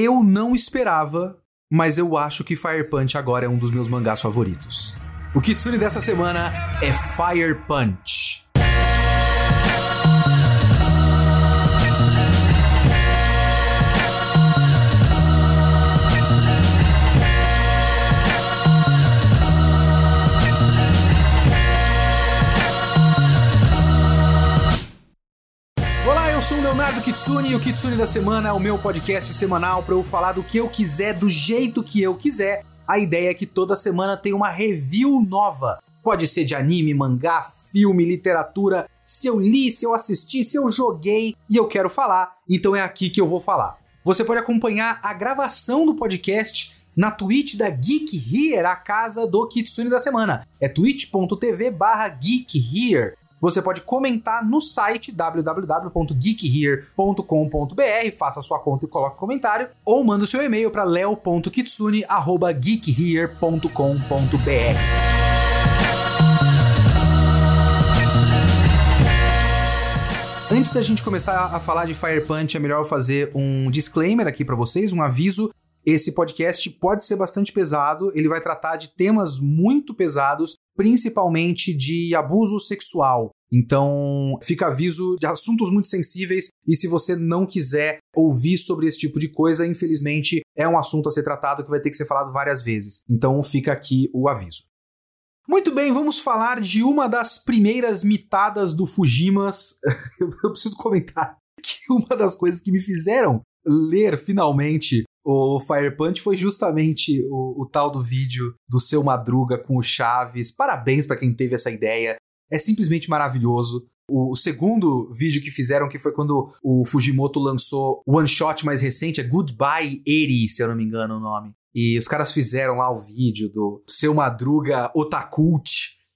Eu não esperava, mas eu acho que Fire Punch agora é um dos meus mangás favoritos. O Kitsune dessa semana é Fire Punch. Leonardo Kitsune e o Kitsune da Semana é o meu podcast semanal para eu falar do que eu quiser, do jeito que eu quiser. A ideia é que toda semana tem uma review nova. Pode ser de anime, mangá, filme, literatura. Se eu li, se eu assisti, se eu joguei e eu quero falar, então é aqui que eu vou falar. Você pode acompanhar a gravação do podcast na Twitch da Geek Here, a casa do Kitsune da semana. É twitch.tv barra Geek Here. Você pode comentar no site www.geekhere.com.br, faça sua conta e coloque comentário, ou manda o seu e-mail para leo.kitsune@geekhere.com.br. Antes da gente começar a falar de Fire Punch, é melhor fazer um disclaimer aqui para vocês, um aviso. Esse podcast pode ser bastante pesado, ele vai tratar de temas muito pesados principalmente de abuso sexual. Então, fica aviso de assuntos muito sensíveis e se você não quiser ouvir sobre esse tipo de coisa, infelizmente é um assunto a ser tratado que vai ter que ser falado várias vezes. Então, fica aqui o aviso. Muito bem, vamos falar de uma das primeiras mitadas do Fujimas. Eu preciso comentar que uma das coisas que me fizeram ler finalmente o Fire Punch foi justamente o, o, tal do vídeo do seu Madruga com o Chaves. Parabéns para quem teve essa ideia. É simplesmente maravilhoso. O, segundo vídeo que fizeram, que foi quando o Fujimoto lançou o one shot mais recente, é Goodbye 80, se eu não me engano o nome. E os caras fizeram lá o vídeo do seu Madruga Otakult.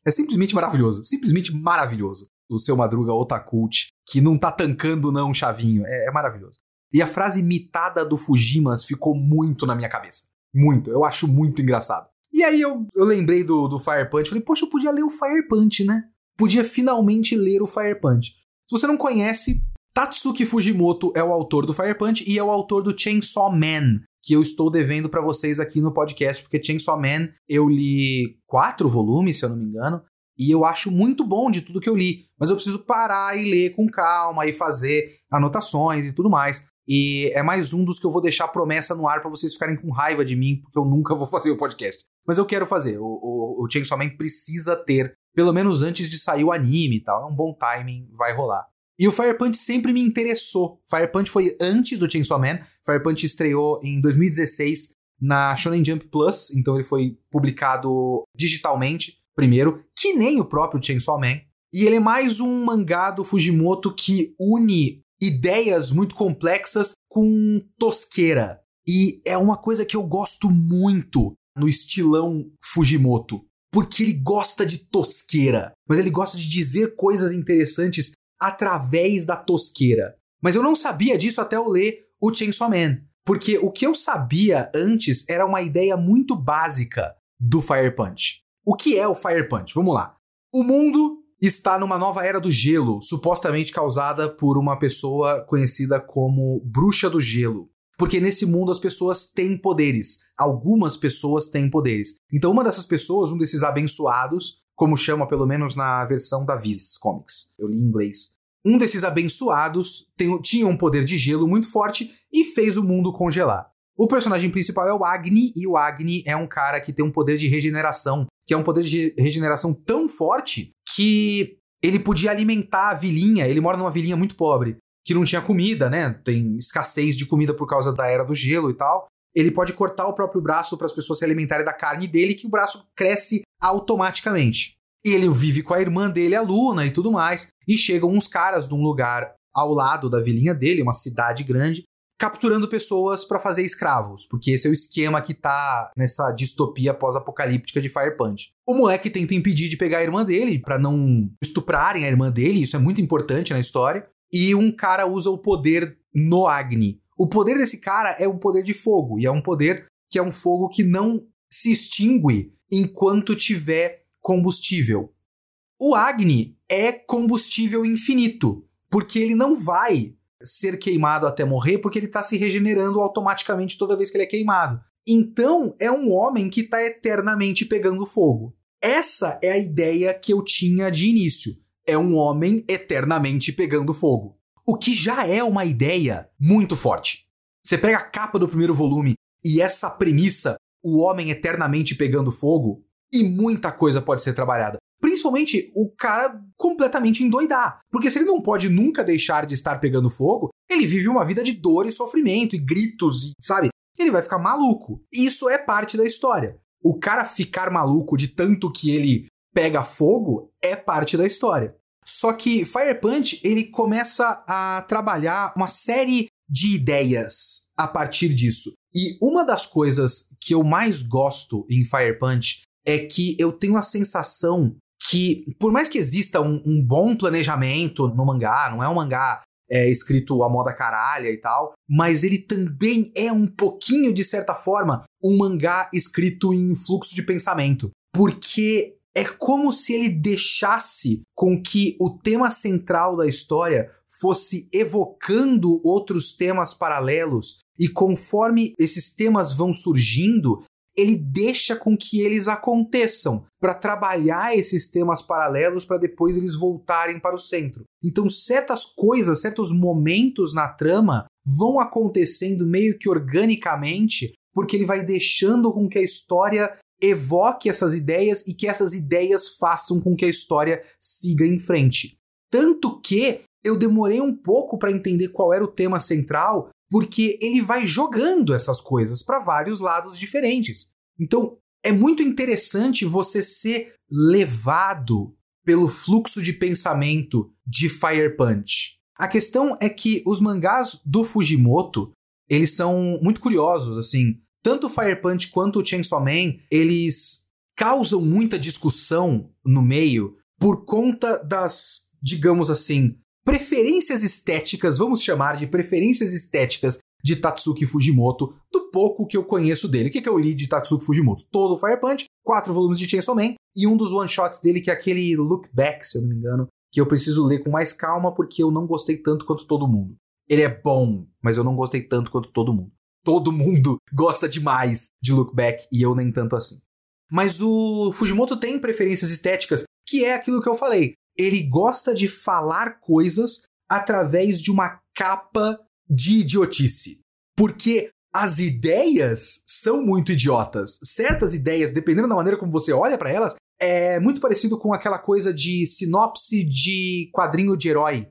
É simplesmente maravilhoso. Simplesmente maravilhoso. O seu Madruga Otakult, que não tá tancando não, Chavinho. É, é maravilhoso. E a frase imitada do Fujimas ficou muito na minha cabeça. Muito. Eu acho muito engraçado. E aí eu, eu lembrei do, do Fire Punch. Falei, poxa, eu podia ler o Fire Punch, né? Podia finalmente ler o Fire Punch. Se você não conhece, Tatsuki Fujimoto é o autor do Fire Punch e é o autor do Chainsaw Man, que eu estou devendo para vocês aqui no podcast, porque Chainsaw Man eu li quatro volumes, se eu não me engano, e eu acho muito bom de tudo que eu li, mas eu preciso parar e ler com calma e fazer anotações e tudo mais. E é mais um dos que eu vou deixar promessa no ar para vocês ficarem com raiva de mim, porque eu nunca vou fazer o podcast. Mas eu quero fazer. O, o, o Chainsaw Man precisa ter, pelo menos antes de sair o anime e tal. É um bom timing, vai rolar. E o Fire Punch sempre me interessou. Fire Punch foi antes do Chainsaw Man. Fire Punch estreou em 2016 na Shonen Jump Plus, então ele foi publicado digitalmente primeiro, que nem o próprio Chainsaw Man. E ele é mais um mangá do Fujimoto que une ideias muito complexas com tosqueira. E é uma coisa que eu gosto muito no estilão Fujimoto. Porque ele gosta de tosqueira, mas ele gosta de dizer coisas interessantes através da tosqueira. Mas eu não sabia disso até eu ler o Chainsaw Man. Porque o que eu sabia antes era uma ideia muito básica do Fire Punch. O que é o Fire Punch? Vamos lá. O mundo está numa nova era do gelo, supostamente causada por uma pessoa conhecida como Bruxa do Gelo. Porque nesse mundo as pessoas têm poderes. Algumas pessoas têm poderes. Então, uma dessas pessoas, um desses abençoados, como chama pelo menos na versão da Viz Comics, eu li em inglês. Um desses abençoados tem, tinha um poder de gelo muito forte e fez o mundo congelar. O personagem principal é o Agni, e o Agni é um cara que tem um poder de regeneração, que é um poder de regeneração tão forte que ele podia alimentar a vilinha. Ele mora numa vilinha muito pobre, que não tinha comida, né? Tem escassez de comida por causa da era do gelo e tal. Ele pode cortar o próprio braço para as pessoas se alimentarem da carne dele, que o braço cresce automaticamente. Ele vive com a irmã dele, a Luna, e tudo mais. E chegam uns caras de um lugar ao lado da vilinha dele, uma cidade grande, capturando pessoas para fazer escravos, porque esse é o esquema que tá nessa distopia pós-apocalíptica de Fire Punch. O moleque tenta impedir de pegar a irmã dele para não estuprarem a irmã dele, isso é muito importante na história, e um cara usa o poder no Agni. O poder desse cara é o poder de fogo, e é um poder que é um fogo que não se extingue enquanto tiver combustível. O Agni é combustível infinito, porque ele não vai ser queimado até morrer porque ele tá se regenerando automaticamente toda vez que ele é queimado. Então, é um homem que tá eternamente pegando fogo. Essa é a ideia que eu tinha de início. É um homem eternamente pegando fogo. O que já é uma ideia muito forte. Você pega a capa do primeiro volume e essa premissa, o homem eternamente pegando fogo, e muita coisa pode ser trabalhada. Principalmente o cara completamente endoidar. Porque se ele não pode nunca deixar de estar pegando fogo, ele vive uma vida de dor e sofrimento e gritos, sabe? Ele vai ficar maluco. Isso é parte da história. O cara ficar maluco de tanto que ele pega fogo é parte da história. Só que Fire Punch ele começa a trabalhar uma série de ideias a partir disso. E uma das coisas que eu mais gosto em Fire Punch é que eu tenho a sensação que, por mais que exista um, um bom planejamento no mangá, não é um mangá é, escrito a moda caralha e tal, mas ele também é um pouquinho, de certa forma, um mangá escrito em fluxo de pensamento. Porque é como se ele deixasse com que o tema central da história fosse evocando outros temas paralelos e conforme esses temas vão surgindo, ele deixa com que eles aconteçam para trabalhar esses temas paralelos para depois eles voltarem para o centro. Então, certas coisas, certos momentos na trama vão acontecendo meio que organicamente, porque ele vai deixando com que a história evoque essas ideias e que essas ideias façam com que a história siga em frente. Tanto que eu demorei um pouco para entender qual era o tema central, porque ele vai jogando essas coisas para vários lados diferentes. Então, é muito interessante você ser levado pelo fluxo de pensamento de Fire Punch. A questão é que os mangás do Fujimoto, eles são muito curiosos, assim. Tanto Fire Punch quanto o Chainsaw Man, eles causam muita discussão no meio por conta das, digamos assim, preferências estéticas, vamos chamar de preferências estéticas de Tatsuki Fujimoto, do pouco que eu conheço dele. O que, que eu li de Tatsuki Fujimoto? Todo o Fire Punch, quatro volumes de Chainsaw Man e um dos one-shots dele, que é aquele Look Back, se eu não me engano, que eu preciso ler com mais calma porque eu não gostei tanto quanto todo mundo. Ele é bom, mas eu não gostei tanto quanto todo mundo. Todo mundo gosta demais de Look Back e eu nem tanto assim. Mas o Fujimoto tem preferências estéticas, que é aquilo que eu falei ele gosta de falar coisas através de uma capa de idiotice. Porque as ideias são muito idiotas. Certas ideias, dependendo da maneira como você olha para elas, é muito parecido com aquela coisa de sinopse de quadrinho de herói.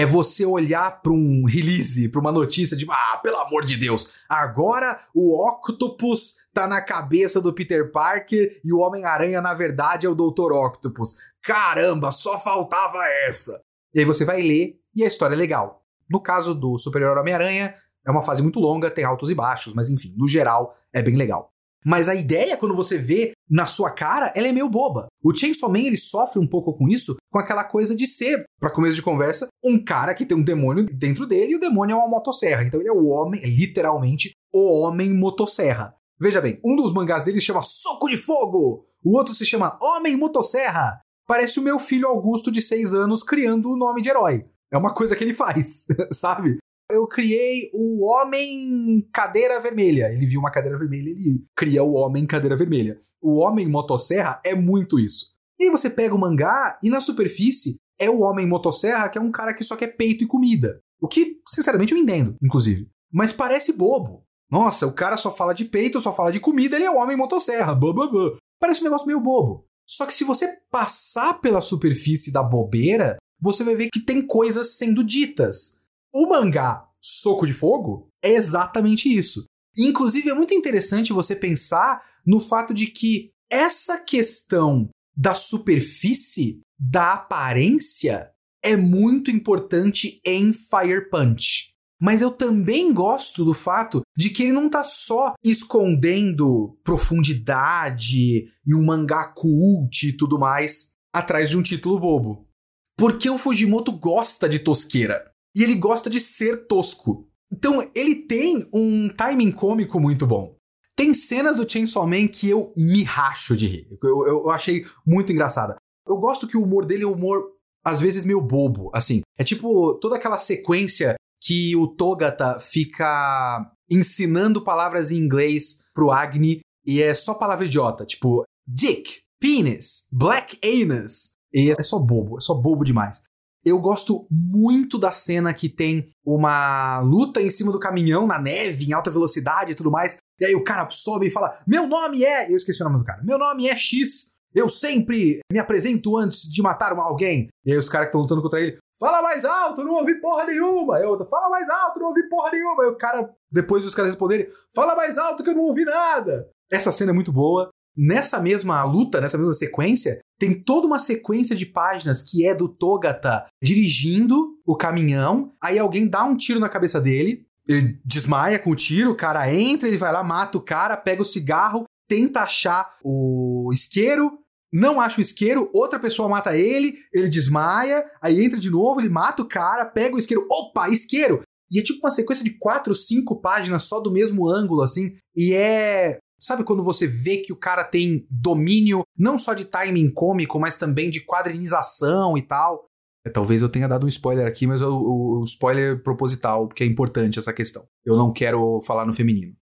É você olhar para um release, para uma notícia de, ah, pelo amor de Deus, agora o Octopus tá na cabeça do Peter Parker e o Homem-Aranha, na verdade, é o Dr. Octopus. Caramba, só faltava essa! E aí você vai ler e a história é legal. No caso do Superior Homem-Aranha, é uma fase muito longa, tem altos e baixos, mas enfim, no geral, é bem legal. Mas a ideia, quando você vê na sua cara, ela é meio boba. O Chainsaw Man, ele sofre um pouco com isso, com aquela coisa de ser, para começo de conversa, um cara que tem um demônio dentro dele e o demônio é uma motosserra. Então ele é o homem, é literalmente o homem motosserra. Veja bem, um dos mangás dele chama Soco de Fogo, o outro se chama Homem Motosserra. Parece o meu filho Augusto de 6 anos criando o nome de herói. É uma coisa que ele faz, sabe? Eu criei o Homem Cadeira Vermelha. Ele viu uma cadeira vermelha, ele cria o Homem Cadeira Vermelha. O Homem Motosserra é muito isso. E aí você pega o mangá e na superfície é o Homem Motosserra, que é um cara que só quer peito e comida. O que, sinceramente, eu entendo, inclusive. Mas parece bobo. Nossa, o cara só fala de peito, só fala de comida, ele é o homem motosserra. Bã, bã, bã. Parece um negócio meio bobo. Só que se você passar pela superfície da bobeira, você vai ver que tem coisas sendo ditas. O mangá Soco de Fogo é exatamente isso. inclusive, é muito interessante você pensar no fato de que essa questão da superfície, da aparência, é muito importante em Fire Punch. Mas eu também gosto do fato de que ele não tá só escondendo profundidade e um mangá cult e tudo mais atrás de um título bobo. Porque o Fujimoto gosta de tosqueira. E ele gosta de ser tosco. Então ele tem um timing cômico muito bom. Tem cenas do Chainsaw Man que eu me racho de rir. Eu, eu, eu achei muito engraçada. Eu gosto que o humor dele é um humor, às vezes, meio bobo, assim. É tipo toda aquela sequência que o Togata fica ensinando palavras em inglês pro Agni e é só palavra idiota, tipo dick, penis, black anus. E é só bobo, é só bobo demais. Eu gosto muito da cena que tem uma luta em cima do caminhão, na neve, em alta velocidade e tudo mais. E aí o cara sobe e fala: Meu nome é. Eu esqueci o nome do cara. Meu nome é X. Eu sempre me apresento antes de matar alguém. E aí os caras que estão lutando contra ele. Fala mais alto, não ouvi porra nenhuma. E outro, fala mais alto, não ouvi porra nenhuma. E o cara, depois dos caras responderem, fala mais alto que eu não ouvi nada. Essa cena é muito boa. Nessa mesma luta, nessa mesma sequência, tem toda uma sequência de páginas que é do Togata dirigindo o caminhão, aí alguém dá um tiro na cabeça dele, ele desmaia com o tiro, o cara entra, ele vai lá, mata o cara, pega o cigarro, tenta achar o isqueiro, não acha o isqueiro, outra pessoa mata ele, ele desmaia, aí entra de novo, ele mata o cara, pega o isqueiro, opa, isqueiro! E é tipo uma sequência de quatro, cinco páginas só do mesmo ângulo, assim, e é Sabe quando você vê que o cara tem domínio não só de timing cômico, mas também de quadrinização e tal? É, talvez eu tenha dado um spoiler aqui, mas o, o, spoiler proposital, porque é importante essa questão. Eu não quero falar no feminino.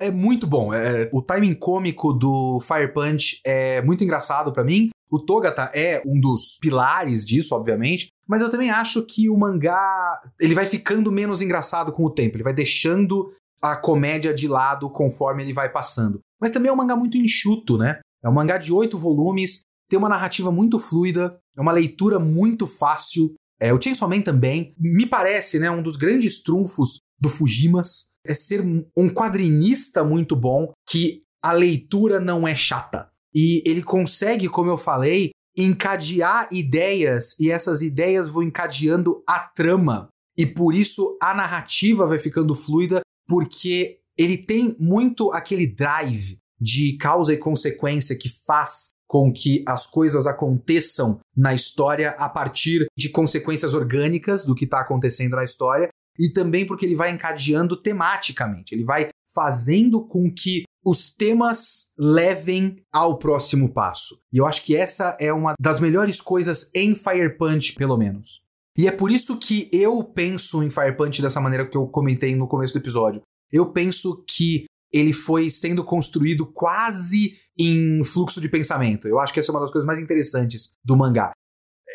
É muito bom. É, o timing cômico do Fire Punch é muito engraçado para mim. O Togata é um dos pilares disso, obviamente, mas eu também acho que o mangá ele vai ficando menos engraçado com o tempo. Ele vai deixando a comédia de lado conforme ele vai passando. Mas também é um mangá muito enxuto, né? É um mangá de oito volumes, tem uma narrativa muito fluida, é uma leitura muito fácil. É, o Chainsaw Man também, me parece, né, um dos grandes trunfos do Fujimas é ser um quadrinista muito bom que a leitura não é chata. E ele consegue, como eu falei, encadear ideias e essas ideias vão encadeando a trama. E por isso a narrativa vai ficando fluida porque ele tem muito aquele drive de causa e consequência que faz com que as coisas aconteçam na história a partir de consequências orgânicas do que está acontecendo na história e também porque ele vai encadeando tematicamente, ele vai fazendo com que os temas levem ao próximo passo. E eu acho que essa é uma das melhores coisas em Fire Punch, pelo menos. E é por isso que eu penso em Fire Punch dessa maneira que eu comentei no começo do episódio. Eu penso que ele foi sendo construído quase em fluxo de pensamento. Eu acho que essa é uma das coisas mais interessantes do mangá.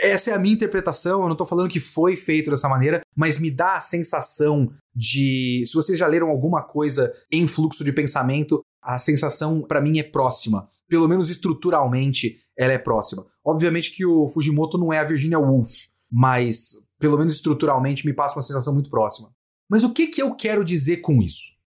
Essa é a minha interpretação, eu não tô falando que foi feito dessa maneira, mas me dá a sensação de. Se vocês já leram alguma coisa em fluxo de pensamento, a sensação para mim é próxima. Pelo menos estruturalmente, ela é próxima. Obviamente que o Fujimoto não é a Virginia Woolf, mas pelo menos estruturalmente me passa uma sensação muito próxima. Mas o que, que eu quero dizer com isso?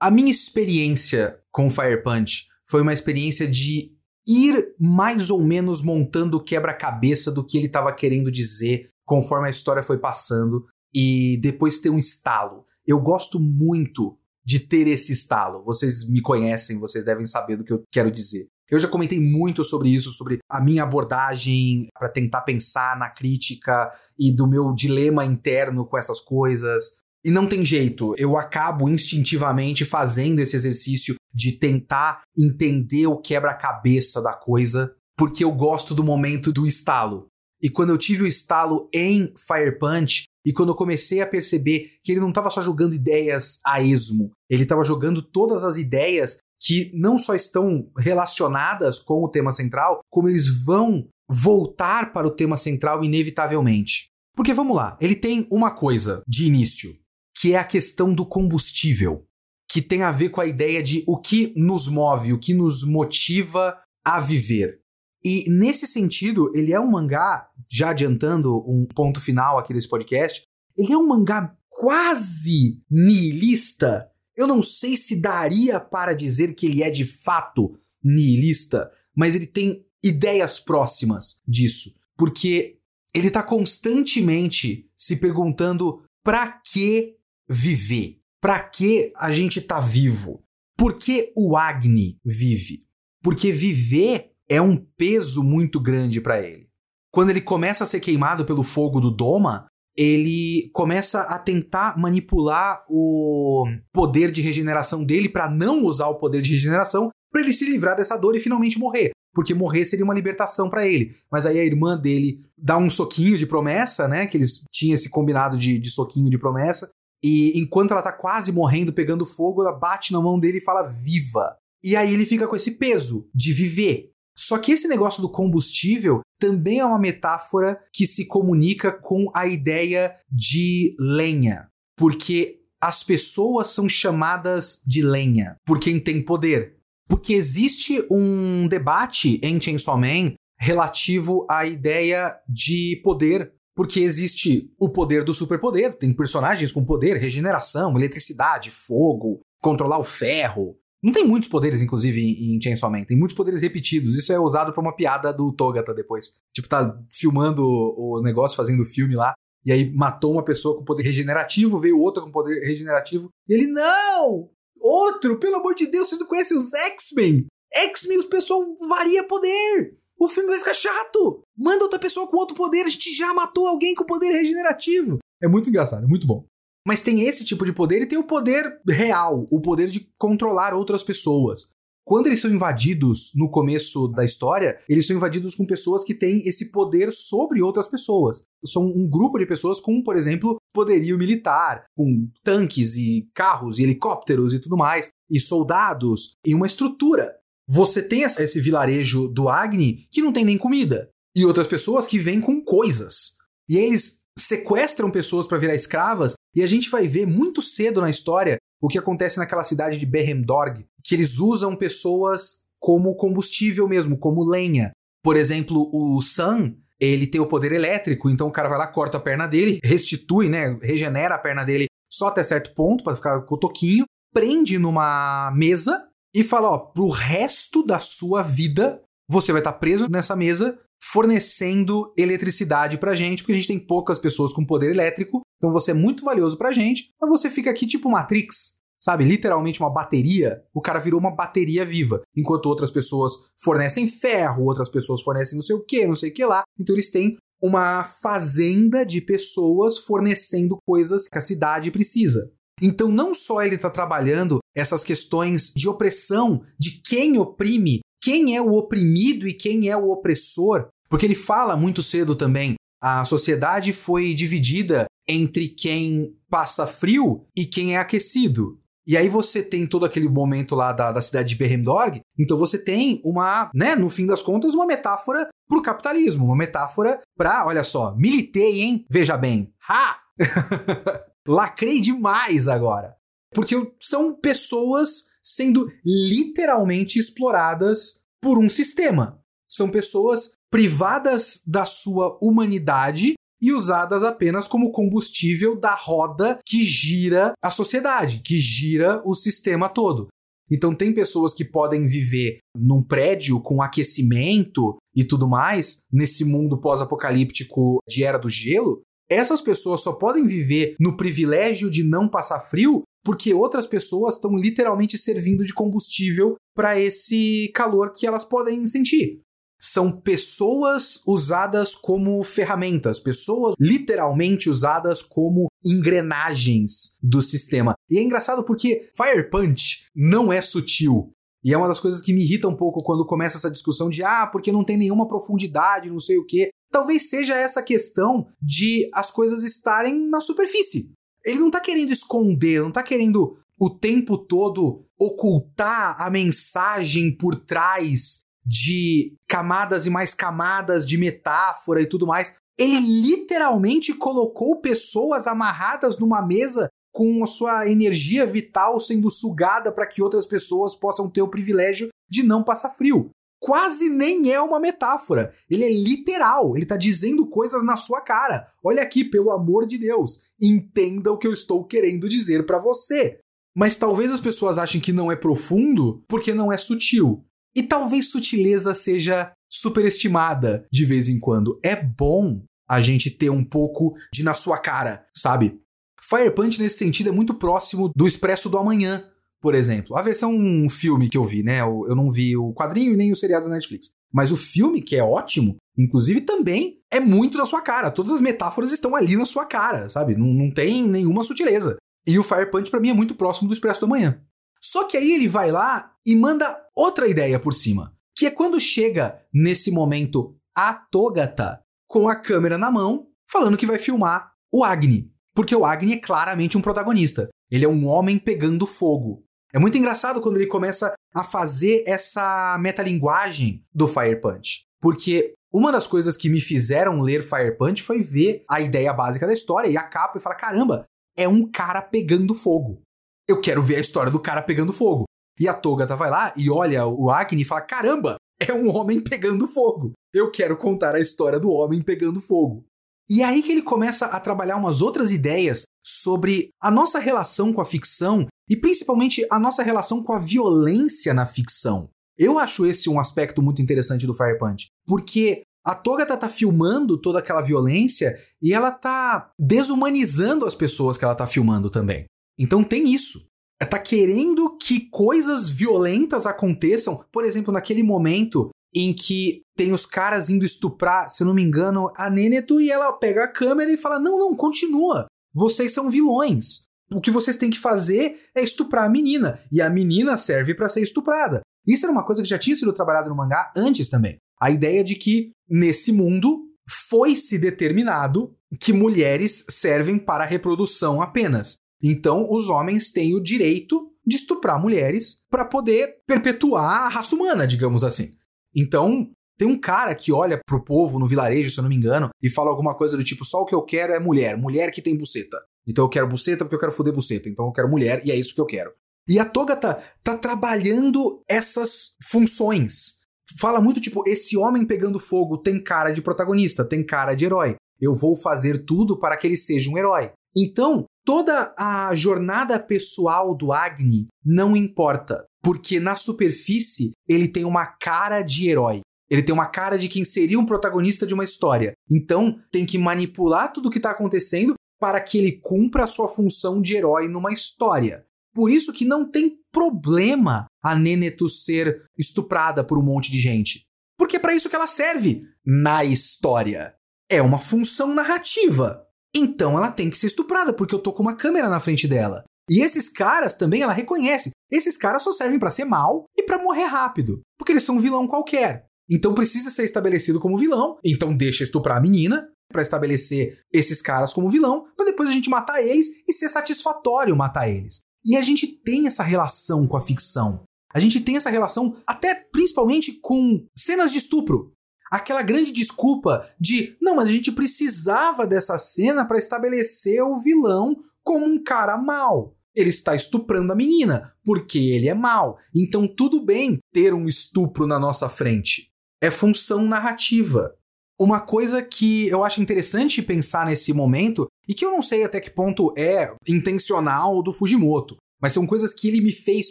A minha experiência com Fire Punch foi uma experiência de ir mais ou menos montando o quebra-cabeça do que ele estava querendo dizer conforme a história foi passando e depois ter um estalo. Eu gosto muito de ter esse estalo. Vocês me conhecem, vocês devem saber do que eu quero dizer. Eu já comentei muito sobre isso, sobre a minha abordagem para tentar pensar na crítica e do meu dilema interno com essas coisas. E não tem jeito, eu acabo instintivamente fazendo esse exercício de tentar entender o quebra-cabeça da coisa, porque eu gosto do momento do estalo. E quando eu tive o estalo em Fire Punch, e quando eu comecei a perceber que ele não estava só jogando ideias a esmo, ele estava jogando todas as ideias que não só estão relacionadas com o tema central, como eles vão voltar para o tema central inevitavelmente. Porque vamos lá, ele tem uma coisa de início, que é a questão do combustível, que tem a ver com a ideia de o que nos move, o que nos motiva a viver. E nesse sentido, ele é um mangá, já adiantando um ponto final aqui desse podcast, ele é um mangá quase nihilista eu não sei se daria para dizer que ele é de fato nihilista, mas ele tem ideias próximas disso, porque ele está constantemente se perguntando para que viver? Para que a gente está vivo? Por que o Agni vive? Porque viver é um peso muito grande para ele. Quando ele começa a ser queimado pelo fogo do Doma, ele começa a tentar manipular o poder de regeneração dele para não usar o poder de regeneração, para ele se livrar dessa dor e finalmente morrer. Porque morrer seria uma libertação para ele. Mas aí a irmã dele dá um soquinho de promessa, né? Que eles tinham esse combinado de, de soquinho de promessa. E enquanto ela tá quase morrendo, pegando fogo, ela bate na mão dele e fala viva. E aí ele fica com esse peso de viver. Só que esse negócio do combustível também é uma metáfora que se comunica com a ideia de lenha. Porque as pessoas são chamadas de lenha por quem tem poder. Porque existe um debate em Chainsaw Man relativo à ideia de poder. Porque existe o poder do superpoder, tem personagens com poder, regeneração, eletricidade, fogo, controlar o ferro. Não tem muitos poderes, inclusive, em, Chainsaw Man. Tem muitos poderes repetidos. Isso é usado pra uma piada do Togata depois. Tipo, tá filmando o negócio, fazendo filme lá. E aí matou uma pessoa com poder regenerativo, veio outra com poder regenerativo. E ele, não! Outro, pelo amor de Deus, vocês não conhecem os X-Men? X-Men, o pessoal varia poder. O filme vai ficar chato. Manda outra pessoa com outro poder. A gente já matou alguém com poder regenerativo. É muito engraçado, é muito bom. Mas tem esse tipo de poder e tem o poder real, o poder de controlar outras pessoas. Quando eles são invadidos no começo da história, eles são invadidos com pessoas que têm esse poder sobre outras pessoas. São um grupo de pessoas com, por exemplo, poderio militar, com tanques e carros e helicópteros e tudo mais, e soldados, e uma estrutura. Você tem esse vilarejo do Agni que não tem nem comida, e outras pessoas que vêm com coisas. E eles sequestram pessoas para virar escravas, e a gente vai ver muito cedo na história o que acontece naquela cidade de Behemdorg, que eles usam pessoas como combustível mesmo, como lenha. Por exemplo, o Sun, ele tem o poder elétrico, então o cara vai lá, corta a perna dele, restitui, né, regenera a perna dele só até certo ponto para ficar com o toquinho, prende numa mesa e fala, ó, pro resto da sua vida, você vai estar tá preso nessa mesa fornecendo eletricidade pra gente, porque a gente tem poucas pessoas com poder elétrico, então você é muito valioso pra gente, mas você fica aqui tipo Matrix, sabe? Literalmente uma bateria. O cara virou uma bateria viva, enquanto outras pessoas fornecem ferro, outras pessoas fornecem não sei o que, não sei o que lá. Então eles têm uma fazenda de pessoas fornecendo coisas que a cidade precisa. Então, não só ele está trabalhando essas questões de opressão, de quem oprime quem é o oprimido e quem é o opressor, porque ele fala muito cedo também. A sociedade foi dividida entre quem passa frio e quem é aquecido. E aí você tem todo aquele momento lá da, da cidade de Berremdorg, então você tem uma, né, no fim das contas, uma metáfora pro capitalismo, uma metáfora pra, olha só, militei, hein? Veja bem. Ha! Lacrei demais agora. Porque são pessoas sendo literalmente exploradas por um sistema. São pessoas privadas da sua humanidade e usadas apenas como combustível da roda que gira a sociedade, que gira o sistema todo. Então, tem pessoas que podem viver num prédio com aquecimento e tudo mais, nesse mundo pós-apocalíptico de Era do Gelo. Essas pessoas só podem viver no privilégio de não passar frio porque outras pessoas estão literalmente servindo de combustível para esse calor que elas podem sentir. São pessoas usadas como ferramentas, pessoas literalmente usadas como engrenagens do sistema. E é engraçado porque Fire Punch não é sutil. E é uma das coisas que me irrita um pouco quando começa essa discussão de ah, porque não tem nenhuma profundidade, não sei o quê. Talvez seja essa questão de as coisas estarem na superfície. Ele não tá querendo esconder, não tá querendo o tempo todo ocultar a mensagem por trás de camadas e mais camadas de metáfora e tudo mais. Ele literalmente colocou pessoas amarradas numa mesa com a sua energia vital sendo sugada para que outras pessoas possam ter o privilégio de não passar frio quase nem é uma metáfora. Ele é literal. Ele está dizendo coisas na sua cara. Olha aqui, pelo amor de Deus, entenda o que eu estou querendo dizer para você. Mas talvez as pessoas achem que não é profundo porque não é sutil. E talvez sutileza seja superestimada de vez em quando. É bom a gente ter um pouco de na sua cara, sabe? Fire Punch, nesse sentido, é muito próximo do Expresso do Amanhã, por exemplo. A versão filme que eu vi, né? Eu não vi o quadrinho e nem o seriado da Netflix. Mas o filme, que é ótimo, inclusive também é muito na sua cara. Todas as metáforas estão ali na sua cara, sabe? Não, não tem nenhuma sutileza. E o Fire Punch, pra mim, é muito próximo do Expresso da Manhã. Só que aí ele vai lá e manda outra ideia por cima. Que é quando chega nesse momento a Togata com a câmera na mão, falando que vai filmar o Agni. Porque o Agni é claramente um protagonista. Ele é um homem pegando fogo. É muito engraçado quando ele começa a fazer essa metalinguagem do Fire Punch. Porque uma das coisas que me fizeram ler Fire Punch foi ver a ideia básica da história e a capa e falar: caramba, é um cara pegando fogo. Eu quero ver a história do cara pegando fogo. E a Togata vai lá e olha o Agni e fala: caramba, é um homem pegando fogo. Eu quero contar a história do homem pegando fogo. E é aí que ele começa a trabalhar umas outras ideias sobre a nossa relação com a ficção e principalmente a nossa relação com a violência na ficção. Eu acho esse um aspecto muito interessante do Fire Punch, porque a Togata tá filmando toda aquela violência e ela tá desumanizando as pessoas que ela tá filmando também. Então tem isso. Ela tá querendo que coisas violentas aconteçam, por exemplo, naquele momento em que tem os caras indo estuprar, se não me engano, a Neneto e ela pega a câmera e fala: Não, não, continua. Vocês são vilões. O que vocês têm que fazer é estuprar a menina. E a menina serve para ser estuprada. Isso era uma coisa que já tinha sido trabalhada no mangá antes também. A ideia de que, nesse mundo, foi-se determinado que mulheres servem para a reprodução apenas. Então, os homens têm o direito de estuprar mulheres para poder perpetuar a raça humana, digamos assim. Então, tem um cara que olha pro povo no vilarejo, se eu não me engano, e fala alguma coisa do tipo: só o que eu quero é mulher, mulher que tem buceta. Então eu quero buceta porque eu quero foder buceta. Então eu quero mulher e é isso que eu quero. E a Togata tá, tá trabalhando essas funções. Fala muito tipo: esse homem pegando fogo tem cara de protagonista, tem cara de herói. Eu vou fazer tudo para que ele seja um herói. Então, toda a jornada pessoal do Agni não importa porque na superfície ele tem uma cara de herói. Ele tem uma cara de quem seria um protagonista de uma história. Então, tem que manipular tudo o que está acontecendo para que ele cumpra a sua função de herói numa história. Por isso que não tem problema a Nenetu ser estuprada por um monte de gente. Porque é para isso que ela serve na história. É uma função narrativa. Então ela tem que ser estuprada, porque eu tô com uma câmera na frente dela. E esses caras também ela reconhece. Esses caras só servem para ser mal e para morrer rápido, porque eles são um vilão qualquer. Então precisa ser estabelecido como vilão, então deixa estuprar a menina para estabelecer esses caras como vilão, para depois a gente matar eles e ser satisfatório matar eles. E a gente tem essa relação com a ficção. A gente tem essa relação até principalmente com cenas de estupro. Aquela grande desculpa de, não, mas a gente precisava dessa cena para estabelecer o vilão como um cara mau ele está estuprando a menina, porque ele é mau. Então tudo bem ter um estupro na nossa frente. É função narrativa. Uma coisa que eu acho interessante pensar nesse momento, e que eu não sei até que ponto é intencional do Fujimoto, mas são coisas que ele me fez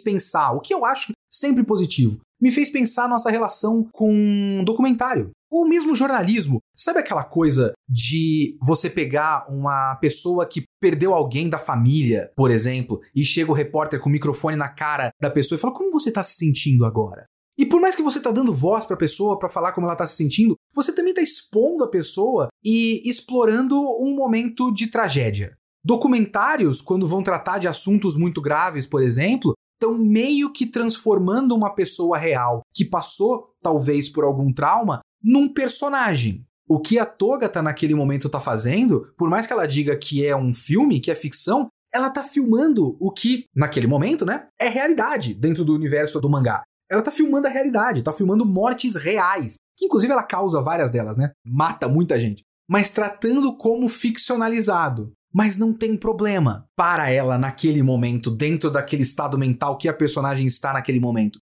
pensar, o que eu acho sempre positivo. Me fez pensar nossa relação com documentário. Ou mesmo jornalismo. Sabe aquela coisa de você pegar uma pessoa que perdeu alguém da família, por exemplo, e chega o repórter com o microfone na cara da pessoa e fala: Como você está se sentindo agora? E por mais que você tá dando voz para a pessoa para falar como ela tá se sentindo, você também tá expondo a pessoa e explorando um momento de tragédia. Documentários, quando vão tratar de assuntos muito graves, por exemplo, estão meio que transformando uma pessoa real que passou talvez por algum trauma num personagem. O que a Toga tá naquele momento tá fazendo, por mais que ela diga que é um filme, que é ficção, ela tá filmando o que, naquele momento, né, é realidade dentro do universo do mangá. Ela tá filmando a realidade, tá filmando mortes reais. Que inclusive ela causa várias delas, né? Mata muita gente. Mas tratando como ficcionalizado. Mas não tem problema para ela naquele momento, dentro daquele estado mental que a personagem está naquele momento.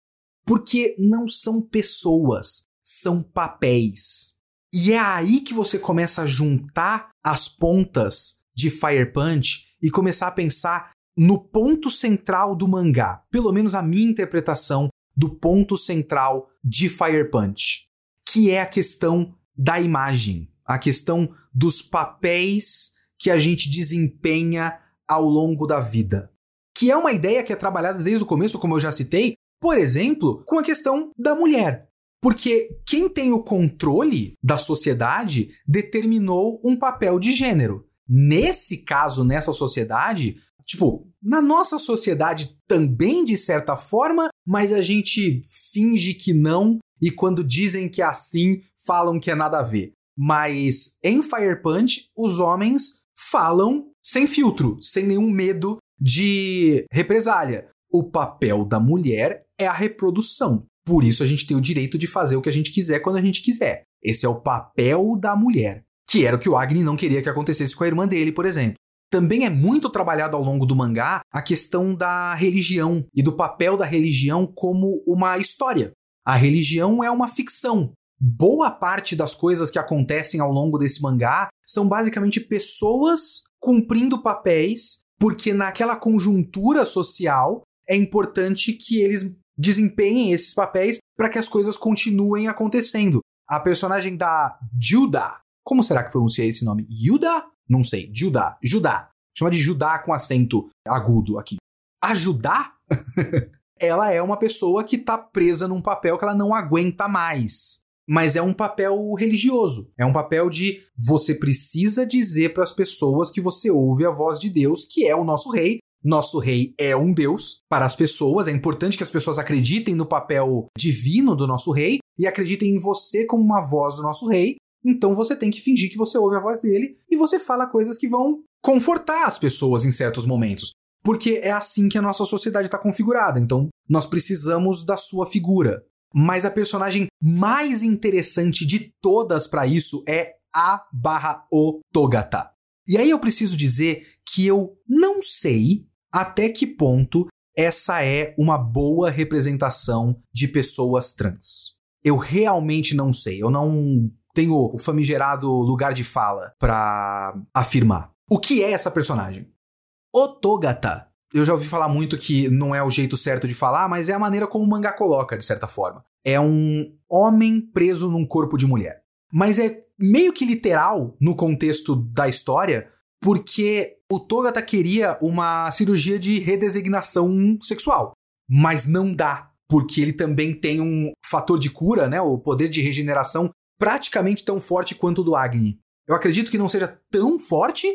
Porque não são pessoas, são papéis. E é aí que você começa a juntar as pontas de Fire Punch e começar a pensar no ponto central do mangá, pelo menos a minha interpretação do ponto central de Fire Punch, que é a questão da imagem, a questão dos papéis que a gente desempenha ao longo da vida. Que é uma ideia que é trabalhada desde o começo, como eu já citei, por exemplo, com a questão da mulher. Porque quem tem o controle da sociedade determinou um papel de gênero. Nesse caso, nessa sociedade, Tipo, na nossa sociedade também, de certa forma, mas a gente finge que não, e quando dizem que é assim, falam que é nada a ver. Mas em Fire Punch, os homens falam sem filtro, sem nenhum medo de represália. O papel da mulher é a reprodução. Por isso a gente tem o direito de fazer o que a gente quiser quando a gente quiser. Esse é o papel da mulher, que era o que o Agni não queria que acontecesse com a irmã dele, por exemplo. Também é muito trabalhado ao longo do mangá a questão da religião e do papel da religião como uma história. A religião é uma ficção. Boa parte das coisas que acontecem ao longo desse mangá são basicamente pessoas cumprindo papéis, porque naquela conjuntura social é importante que eles desempenhem esses papéis para que as coisas continuem acontecendo. A personagem da Judah, como será que pronuncia esse nome? Yuda? Não sei. Judá. Judá. Chama de Judá com acento agudo aqui. A Judá, ela é uma pessoa que está presa num papel que ela não aguenta mais. Mas é um papel religioso. É um papel de você precisa dizer para as pessoas que você ouve a voz de Deus, que é o nosso rei, nosso rei é um deus para as pessoas. É importante que as pessoas acreditem no papel divino do nosso rei e acreditem em você como uma voz do nosso rei. Então você tem que fingir que você ouve a voz dele e você fala coisas que vão confortar as pessoas em certos momentos. Porque é assim que a nossa sociedade está configurada. Então nós precisamos da sua figura. Mas a personagem mais interessante de todas para isso é a barra o Togata. E aí eu preciso dizer que eu não sei até que ponto essa é uma boa representação de pessoas trans. Eu realmente não sei. Eu não tenho o famigerado lugar de fala para afirmar. O que é essa personagem? Otogata. Eu já ouvi falar muito que não é o jeito certo de falar, mas é a maneira como o mangá coloca, de certa forma. É um homem preso num corpo de mulher. Mas é meio que literal no contexto da história, porque o Togata queria uma cirurgia de redesignação sexual, mas não dá, porque ele também tem um fator de cura, né, o poder de regeneração praticamente tão forte quanto o do Agni. Eu acredito que não seja tão forte,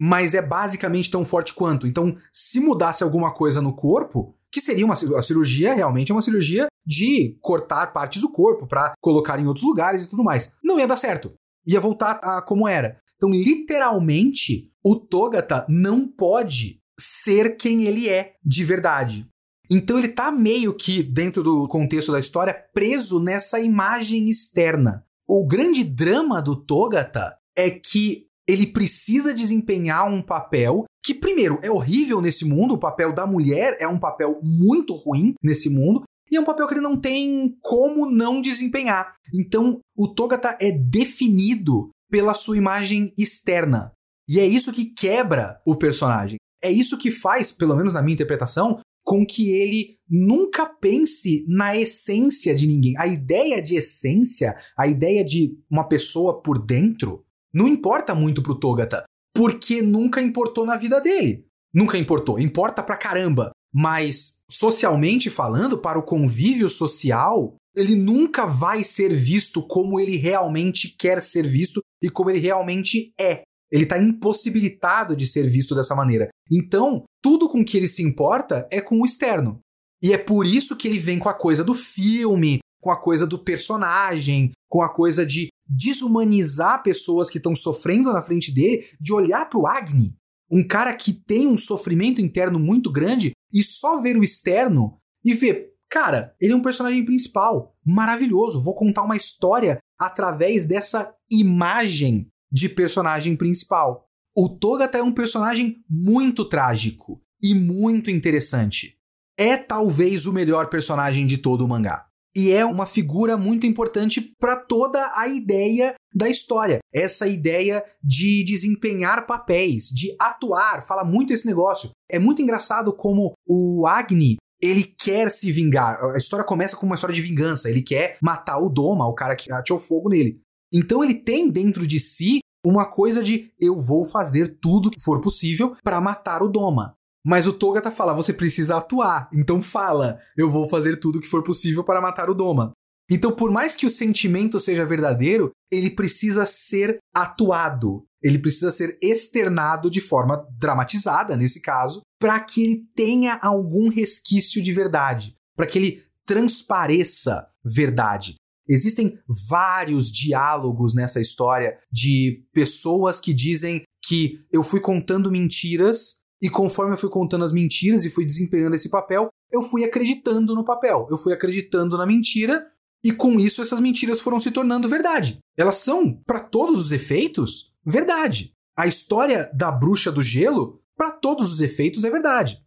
mas é basicamente tão forte quanto. Então, se mudasse alguma coisa no corpo, que seria uma a cirurgia realmente é uma cirurgia de cortar partes do corpo para colocar em outros lugares e tudo mais. Não ia dar certo. Ia voltar a como era. Então, literalmente, o Togata não pode ser quem ele é de verdade. Então ele tá meio que, dentro do contexto da história, preso nessa imagem externa. O grande drama do Togata é que ele precisa desempenhar um papel que, primeiro, é horrível nesse mundo, o papel da mulher é um papel muito ruim nesse mundo, e é um papel que ele não tem como não desempenhar. Então, o Togata é definido pela sua imagem externa. E é isso que quebra o personagem. É isso que faz, pelo menos na minha interpretação, com que ele nunca pense na essência de ninguém. A ideia de essência, a ideia de uma pessoa por dentro, não importa muito pro Togata, porque nunca importou na vida dele. Nunca importou, importa pra caramba. Mas, socialmente falando, para o convívio social, ele nunca vai ser visto como ele realmente quer ser visto e como ele realmente é. Ele está impossibilitado de ser visto dessa maneira. Então, tudo com que ele se importa é com o externo. E é por isso que ele vem com a coisa do filme, com a coisa do personagem, com a coisa de desumanizar pessoas que estão sofrendo na frente dele, de olhar para o Agni, um cara que tem um sofrimento interno muito grande, e só ver o externo e ver, cara, ele é um personagem principal, maravilhoso, vou contar uma história através dessa imagem de personagem principal. O Togata é um personagem muito trágico e muito interessante. É talvez o melhor personagem de todo o mangá. E é uma figura muito importante para toda a ideia da história. Essa ideia de desempenhar papéis, de atuar, fala muito esse negócio. É muito engraçado como o Agni ele quer se vingar. A história começa com uma história de vingança. Ele quer matar o Doma, o cara que atirou fogo nele. Então ele tem dentro de si uma coisa de eu vou fazer tudo que for possível para matar o Doma. Mas o Togata fala, você precisa atuar. Então fala, eu vou fazer tudo que for possível para matar o Doma. Então, por mais que o sentimento seja verdadeiro, ele precisa ser atuado. Ele precisa ser externado de forma dramatizada, nesse caso, para que ele tenha algum resquício de verdade, para que ele transpareça verdade. Existem vários diálogos nessa história de pessoas que dizem que eu fui contando mentiras e conforme eu fui contando as mentiras e fui desempenhando esse papel, eu fui acreditando no papel, eu fui acreditando na mentira e com isso essas mentiras foram se tornando verdade. Elas são, para todos os efeitos, verdade. A história da bruxa do gelo, para todos os efeitos, é verdade.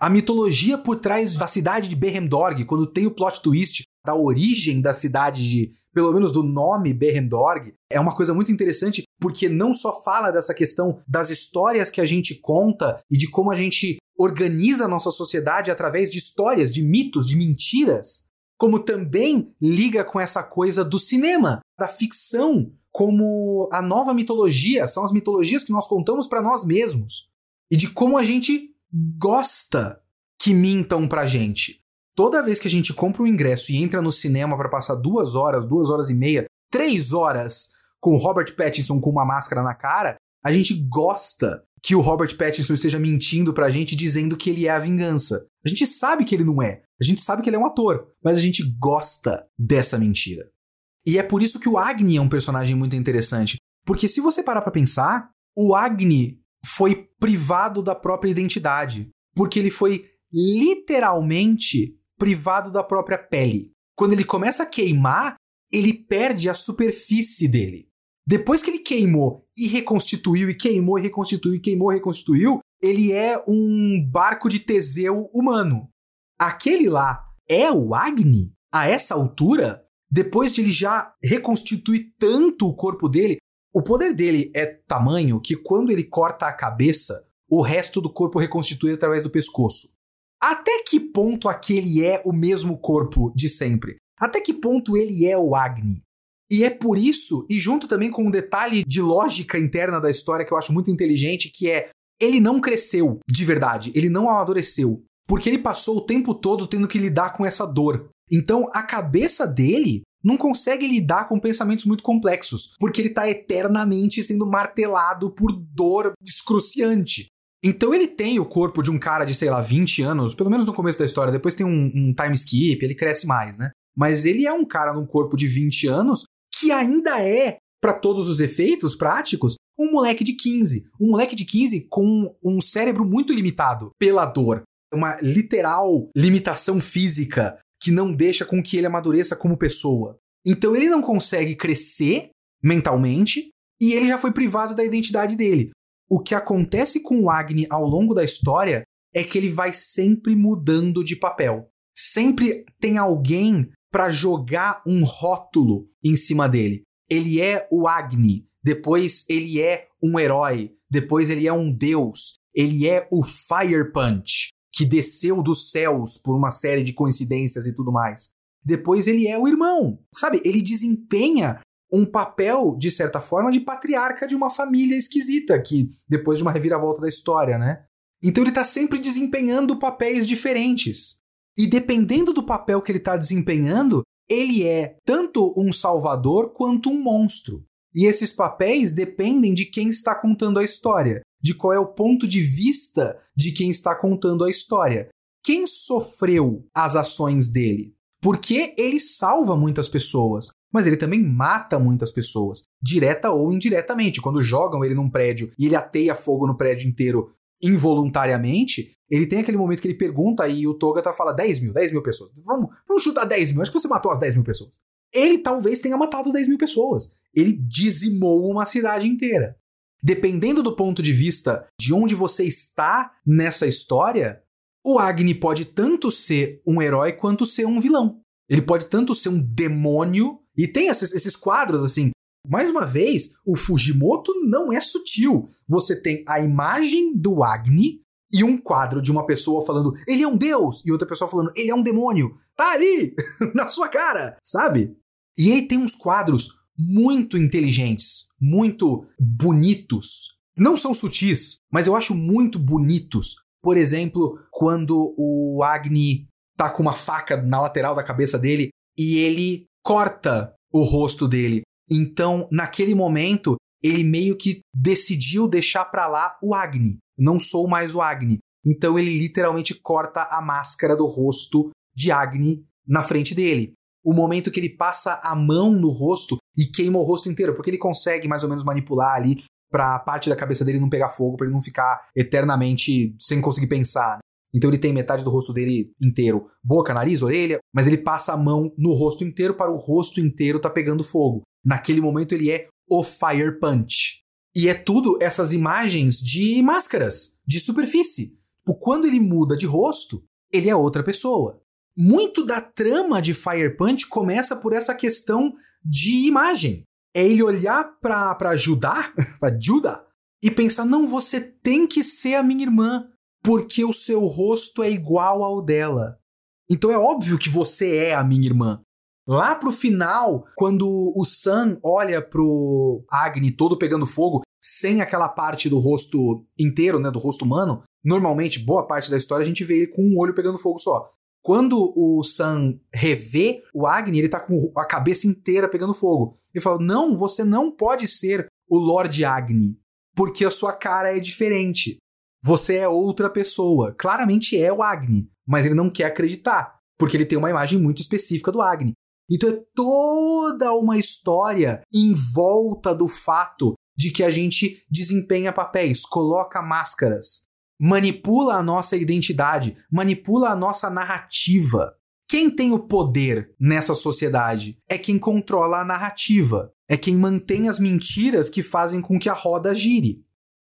A mitologia por trás da cidade de Berremdorg, quando tem o plot twist da origem da cidade de, pelo menos do nome Berremdorg, é uma coisa muito interessante porque não só fala dessa questão das histórias que a gente conta e de como a gente organiza a nossa sociedade através de histórias, de mitos, de mentiras, como também liga com essa coisa do cinema, da ficção, como a nova mitologia, são as mitologias que nós contamos para nós mesmos. E de como a gente gosta que mintam pra gente. Toda vez que a gente compra um ingresso e entra no cinema para passar duas horas, duas horas e meia, três horas com o Robert Pattinson com uma máscara na cara, a gente gosta que o Robert Pattinson esteja mentindo pra gente dizendo que ele é a vingança. A gente sabe que ele não é. A gente sabe que ele é um ator, mas a gente gosta dessa mentira. E é por isso que o Agni é um personagem muito interessante, porque se você parar para pensar, o Agni foi privado da própria identidade, porque ele foi literalmente privado da própria pele. Quando ele começa a queimar, ele perde a superfície dele. Depois que ele queimou e reconstituiu, e queimou e reconstituiu, e queimou e reconstituiu, ele é um barco de Teseu humano. Aquele lá é o Agni? A essa altura? Depois de ele já reconstituir tanto o corpo dele, o poder dele é tamanho que quando ele corta a cabeça, o resto do corpo reconstitui através do pescoço. Até que ponto aquele é o mesmo corpo de sempre? Até que ponto ele é o Agni? E é por isso, e junto também com um detalhe de lógica interna da história que eu acho muito inteligente, que é ele não cresceu de verdade, ele não amadureceu, porque ele passou o tempo todo tendo que lidar com essa dor. Então a cabeça dele não consegue lidar com pensamentos muito complexos, porque ele está eternamente sendo martelado por dor excruciante. Então ele tem o corpo de um cara de, sei lá, 20 anos, pelo menos no começo da história, depois tem um, um time skip, ele cresce mais, né? Mas ele é um cara num corpo de 20 anos que ainda é, para todos os efeitos práticos, um moleque de 15. Um moleque de 15 com um cérebro muito limitado pela dor. Uma literal limitação física que não deixa com que ele amadureça como pessoa. Então ele não consegue crescer mentalmente e ele já foi privado da identidade dele. O que acontece com o Agni ao longo da história é que ele vai sempre mudando de papel. Sempre tem alguém para jogar um rótulo em cima dele. Ele é o Agni, depois ele é um herói, depois ele é um deus, ele é o Fire Punch, que desceu dos céus por uma série de coincidências e tudo mais. Depois ele é o irmão, sabe? Ele desempenha um papel, de certa forma, de patriarca de uma família esquisita, que depois de uma reviravolta da história, né? Então ele tá sempre desempenhando papéis diferentes. E dependendo do papel que ele está desempenhando, ele é tanto um salvador quanto um monstro. E esses papéis dependem de quem está contando a história, de qual é o ponto de vista de quem está contando a história. Quem sofreu as ações dele? Porque ele salva muitas pessoas, mas ele também mata muitas pessoas, direta ou indiretamente. Quando jogam ele num prédio e ele ateia fogo no prédio inteiro involuntariamente, ele tem aquele momento que ele pergunta e o Togata fala 10 mil, 10 mil pessoas. Vamos, vamos chutar 10 mil, acho que você matou as 10 mil pessoas. Ele talvez tenha matado 10 mil pessoas. Ele dizimou uma cidade inteira. Dependendo do ponto de vista de onde você está nessa história, o Agni pode tanto ser um herói quanto ser um vilão. Ele pode tanto ser um demônio. E tem esses, esses quadros assim, mais uma vez, o Fujimoto não é sutil. Você tem a imagem do Agni e um quadro de uma pessoa falando, ele é um deus, e outra pessoa falando, ele é um demônio. Tá ali, na sua cara, sabe? E ele tem uns quadros muito inteligentes, muito bonitos. Não são sutis, mas eu acho muito bonitos. Por exemplo, quando o Agni tá com uma faca na lateral da cabeça dele e ele corta o rosto dele. Então, naquele momento, ele meio que decidiu deixar para lá o Agni. Não sou mais o Agni. Então ele literalmente corta a máscara do rosto de Agni na frente dele. O momento que ele passa a mão no rosto e queima o rosto inteiro, porque ele consegue mais ou menos manipular ali pra parte da cabeça dele não pegar fogo, pra ele não ficar eternamente sem conseguir pensar. Então ele tem metade do rosto dele inteiro, boca, nariz, orelha, mas ele passa a mão no rosto inteiro para o rosto inteiro tá pegando fogo. Naquele momento ele é o Fire Punch. E é tudo essas imagens de máscaras, de superfície. Tipo, quando ele muda de rosto, ele é outra pessoa. Muito da trama de Fire Punch começa por essa questão de imagem. É ele olhar pra Judá, pra Judah, e pensar: não, você tem que ser a minha irmã porque o seu rosto é igual ao dela. Então é óbvio que você é a minha irmã. Lá pro final, quando o Sam olha pro Agni todo pegando fogo, sem aquela parte do rosto inteiro, né, do rosto humano, normalmente, boa parte da história a gente vê ele com um olho pegando fogo só. Quando o Sam revê o Agni, ele tá com a cabeça inteira pegando fogo. Ele fala: Não, você não pode ser o Lord Agni, porque a sua cara é diferente. Você é outra pessoa. Claramente é o Agni, mas ele não quer acreditar, porque ele tem uma imagem muito específica do Agni. Então é toda uma história em volta do fato de que a gente desempenha papéis, coloca máscaras, manipula a nossa identidade, manipula a nossa narrativa. Quem tem o poder nessa sociedade é quem controla a narrativa, é quem mantém as mentiras que fazem com que a roda gire.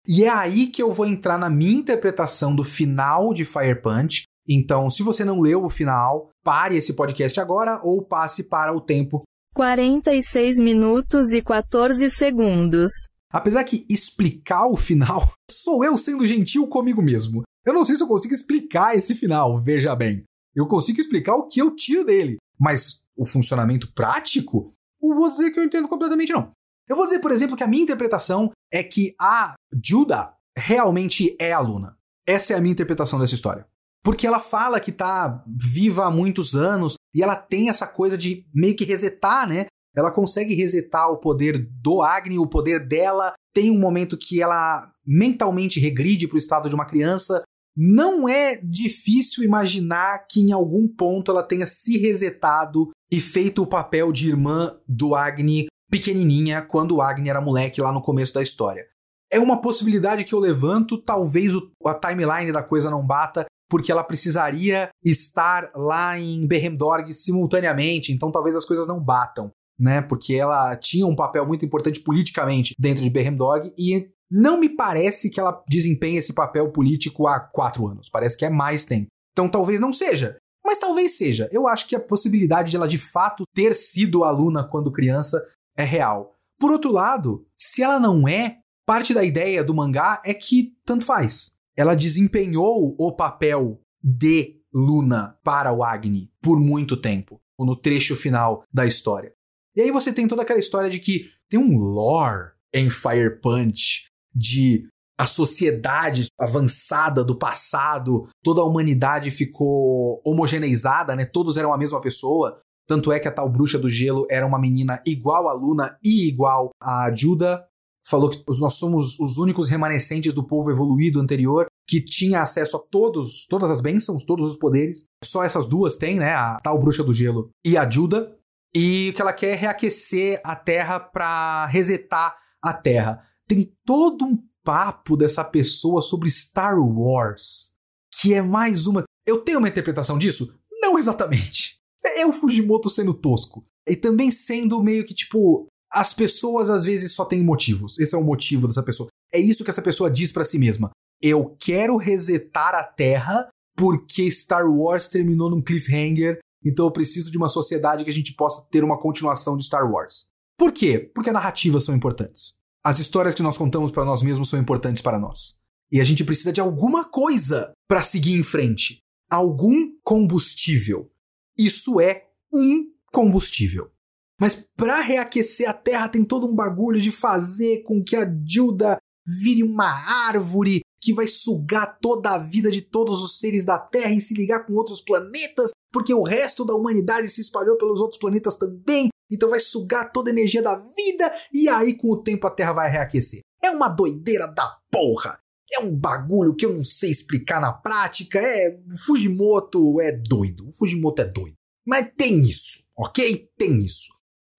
E é aí que eu vou entrar na minha interpretação do final de Fire Punch. Então, se você não leu o final, pare esse podcast agora ou passe para o tempo 46 minutos e 14 segundos. Apesar que explicar o final sou eu sendo gentil comigo mesmo. Eu não sei se eu consigo explicar esse final, veja bem. Eu consigo explicar o que eu tiro dele, mas o funcionamento prático, não vou dizer que eu entendo completamente não. Eu vou dizer, por exemplo, que a minha interpretação é que a Judah realmente é a Luna. Essa é a minha interpretação dessa história. Porque ela fala que tá viva há muitos anos e ela tem essa coisa de meio que resetar, né? Ela consegue resetar o poder do Agni, o poder dela. Tem um momento que ela mentalmente regride para o estado de uma criança. Não é difícil imaginar que em algum ponto ela tenha se resetado e feito o papel de irmã do Agni pequenininha quando o Agni era moleque lá no começo da história. É uma possibilidade que eu levanto, talvez a timeline da coisa não bata, porque ela precisaria estar lá em Berremdorg simultaneamente, então talvez as coisas não batam, né? Porque ela tinha um papel muito importante politicamente dentro de Berremdorg e não me parece que ela desempenha esse papel político há quatro anos. Parece que é mais tempo. Então talvez não seja. Mas talvez seja. Eu acho que a possibilidade de ela de fato ter sido aluna quando criança é real. Por outro lado, se ela não é, parte da ideia do mangá é que tanto faz. Ela desempenhou o papel de Luna para o Agni por muito tempo, no trecho final da história. E aí você tem toda aquela história de que tem um lore em Fire Punch de a sociedade avançada do passado, toda a humanidade ficou homogeneizada, né? Todos eram a mesma pessoa. Tanto é que a tal bruxa do gelo era uma menina igual a Luna e igual a Judah. Falou que nós somos os únicos remanescentes do povo evoluído anterior que tinha acesso a todos, todas as bênçãos, todos os poderes. Só essas duas têm, né? A tal bruxa do gelo e a Judah. E o que ela quer é reaquecer a Terra para resetar a Terra. Tem todo um papo dessa pessoa sobre Star Wars, que é mais uma. Eu tenho uma interpretação disso? Não exatamente. É o Fujimoto sendo tosco. E também sendo meio que tipo. As pessoas às vezes só têm motivos. Esse é o motivo dessa pessoa. É isso que essa pessoa diz para si mesma. Eu quero resetar a Terra porque Star Wars terminou num cliffhanger, então eu preciso de uma sociedade que a gente possa ter uma continuação de Star Wars. Por quê? Porque narrativas são importantes. As histórias que nós contamos para nós mesmos são importantes para nós. E a gente precisa de alguma coisa para seguir em frente. Algum combustível. Isso é um combustível. Mas para reaquecer a Terra tem todo um bagulho de fazer com que a Dilda vire uma árvore que vai sugar toda a vida de todos os seres da Terra e se ligar com outros planetas, porque o resto da humanidade se espalhou pelos outros planetas também, então vai sugar toda a energia da vida e aí com o tempo a Terra vai reaquecer. É uma doideira da porra. É um bagulho que eu não sei explicar na prática. É. Fujimoto é doido. O Fujimoto é doido. Mas tem isso, ok? Tem isso.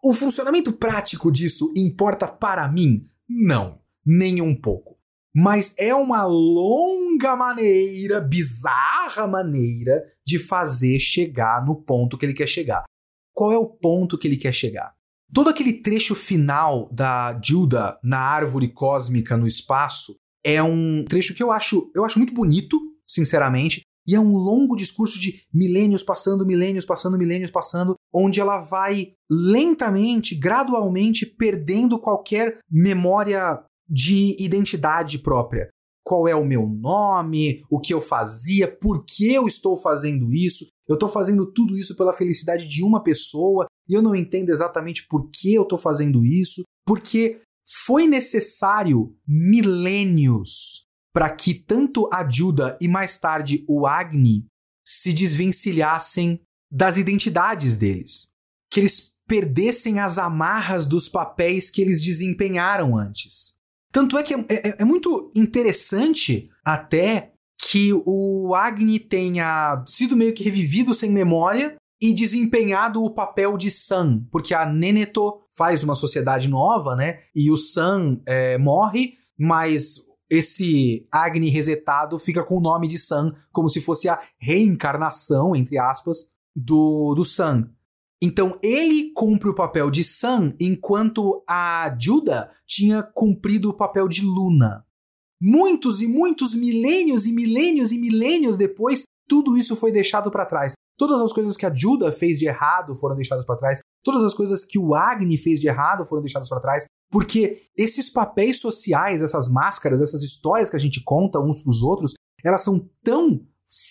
O funcionamento prático disso importa para mim? Não. nem um pouco. Mas é uma longa maneira, bizarra maneira de fazer chegar no ponto que ele quer chegar. Qual é o ponto que ele quer chegar? Todo aquele trecho final da Judah na árvore cósmica no espaço é um trecho que eu acho, eu acho muito bonito, sinceramente, e é um longo discurso de milênios passando, milênios passando, milênios passando, onde ela vai lentamente, gradualmente perdendo qualquer memória de identidade própria. Qual é o meu nome, o que eu fazia, por que eu estou fazendo isso. Eu estou fazendo tudo isso pela felicidade de uma pessoa e eu não entendo exatamente por que eu estou fazendo isso, porque foi necessário milênios para que tanto a Judah e mais tarde o Agni se desvencilhassem das identidades deles, que eles perdessem as amarras dos papéis que eles desempenharam antes. Tanto é que é, é, é muito interessante até que o Agni tenha sido meio que revivido sem memória e desempenhado o papel de Sun, porque a Neneto faz uma sociedade nova, né? E o Sun é, morre, mas esse Agni resetado fica com o nome de Sun, como se fosse a reencarnação, entre aspas, do, do Sun. Então ele cumpre o papel de Sun, enquanto a Judah tinha cumprido o papel de Luna. Muitos e muitos milênios e milênios e milênios depois, tudo isso foi deixado para trás. Todas as coisas que a Judah fez de errado foram deixadas para trás. Todas as coisas que o Agni fez de errado foram deixadas para trás. Porque esses papéis sociais, essas máscaras, essas histórias que a gente conta uns pros outros, elas são tão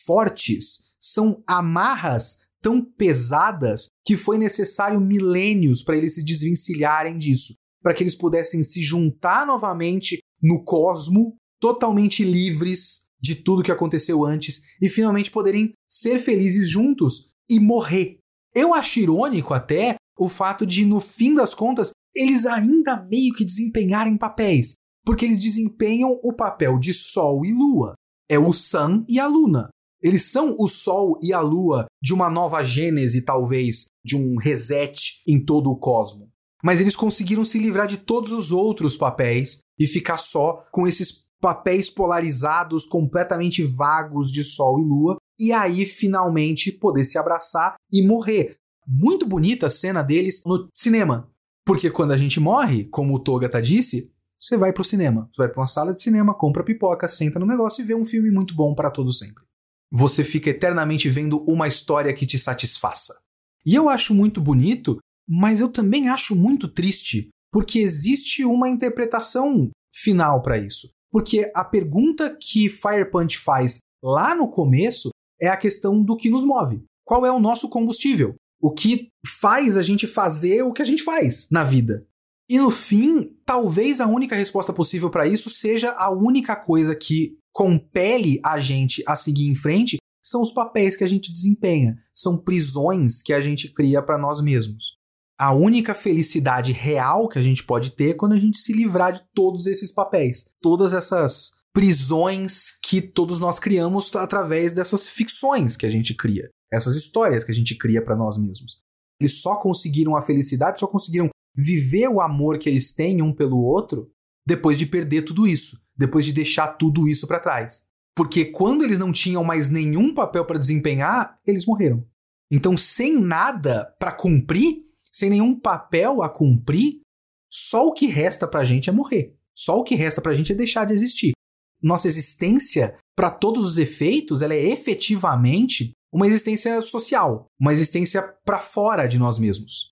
fortes, são amarras tão pesadas que foi necessário milênios para eles se desvencilharem disso, para que eles pudessem se juntar novamente no cosmo, totalmente livres de tudo que aconteceu antes e finalmente poderem ser felizes juntos e morrer. Eu acho irônico até o fato de, no fim das contas, eles ainda meio que desempenharem papéis, porque eles desempenham o papel de Sol e Lua. É o Sun e a Luna. Eles são o Sol e a Lua de uma nova gênese, talvez, de um reset em todo o cosmo. Mas eles conseguiram se livrar de todos os outros papéis e ficar só com esses papéis polarizados, completamente vagos de Sol e Lua, e aí finalmente poder se abraçar e morrer. Muito bonita a cena deles no cinema. Porque quando a gente morre, como o Togata disse, você vai pro cinema. Você vai pra uma sala de cinema, compra pipoca, senta no negócio e vê um filme muito bom para todo sempre você fica eternamente vendo uma história que te satisfaça. E eu acho muito bonito, mas eu também acho muito triste, porque existe uma interpretação final para isso. Porque a pergunta que Fire Punch faz lá no começo é a questão do que nos move. Qual é o nosso combustível? O que faz a gente fazer o que a gente faz na vida? E no fim, talvez a única resposta possível para isso seja a única coisa que compele a gente a seguir em frente são os papéis que a gente desempenha, são prisões que a gente cria para nós mesmos. A única felicidade real que a gente pode ter é quando a gente se livrar de todos esses papéis, todas essas prisões que todos nós criamos através dessas ficções que a gente cria, essas histórias que a gente cria para nós mesmos. Eles só conseguiram a felicidade, só conseguiram viver o amor que eles têm um pelo outro depois de perder tudo isso depois de deixar tudo isso para trás. Porque quando eles não tinham mais nenhum papel para desempenhar, eles morreram. Então, sem nada para cumprir, sem nenhum papel a cumprir, só o que resta pra gente é morrer. Só o que resta pra gente é deixar de existir. Nossa existência, para todos os efeitos, ela é efetivamente uma existência social, uma existência para fora de nós mesmos.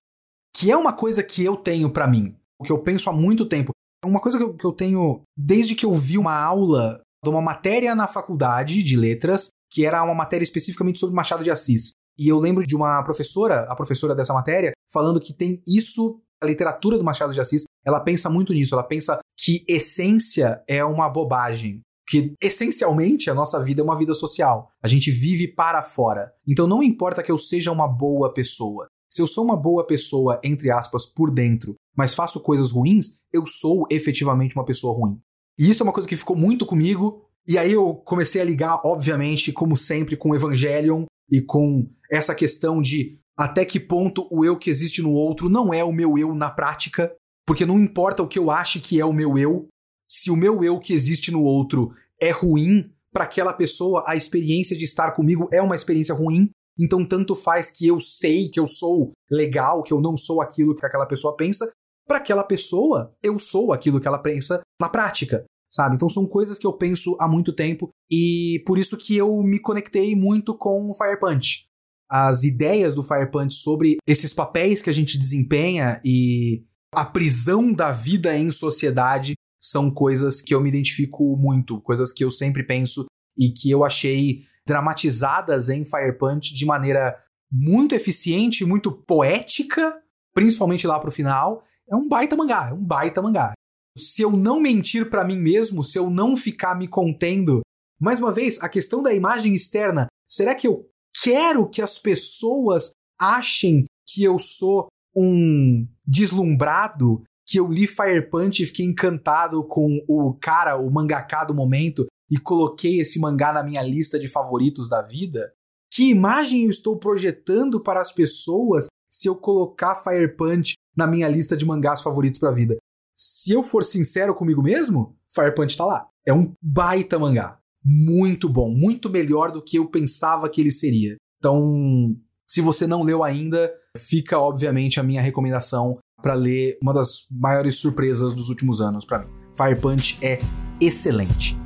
Que é uma coisa que eu tenho para mim, que eu penso há muito tempo. Uma coisa que eu, que eu tenho desde que eu vi uma aula de uma matéria na faculdade de letras, que era uma matéria especificamente sobre Machado de Assis. E eu lembro de uma professora, a professora dessa matéria, falando que tem isso, a literatura do Machado de Assis, ela pensa muito nisso, ela pensa que essência é uma bobagem. Que essencialmente a nossa vida é uma vida social. A gente vive para fora. Então não importa que eu seja uma boa pessoa. Se eu sou uma boa pessoa, entre aspas, por dentro, mas faço coisas ruins, eu sou efetivamente uma pessoa ruim. E isso é uma coisa que ficou muito comigo. E aí eu comecei a ligar, obviamente, como sempre, com Evangelion e com essa questão de até que ponto o eu que existe no outro não é o meu eu na prática, porque não importa o que eu ache que é o meu eu, se o meu eu que existe no outro é ruim, para aquela pessoa a experiência de estar comigo é uma experiência ruim. Então, tanto faz que eu sei que eu sou legal, que eu não sou aquilo que aquela pessoa pensa. Para aquela pessoa, eu sou aquilo que ela pensa na prática, sabe? Então, são coisas que eu penso há muito tempo e por isso que eu me conectei muito com o Fire Punch. As ideias do Fire Punch sobre esses papéis que a gente desempenha e a prisão da vida em sociedade são coisas que eu me identifico muito, coisas que eu sempre penso e que eu achei dramatizadas em Fire Punch de maneira muito eficiente, muito poética, principalmente lá pro final. É um baita mangá, é um baita mangá. Se eu não mentir para mim mesmo, se eu não ficar me contendo, mais uma vez, a questão da imagem externa, será que eu quero que as pessoas achem que eu sou um deslumbrado, que eu li Fire Punch e fiquei encantado com o cara, o mangaká do momento, e coloquei esse mangá na minha lista de favoritos da vida? Que imagem eu estou projetando para as pessoas se eu colocar Fire Punch na minha lista de mangás favoritos para a vida? Se eu for sincero comigo mesmo, Fire Punch tá lá. É um baita mangá. Muito bom, muito melhor do que eu pensava que ele seria. Então, se você não leu ainda, fica obviamente a minha recomendação para ler uma das maiores surpresas dos últimos anos para mim. Fire Punch é excelente.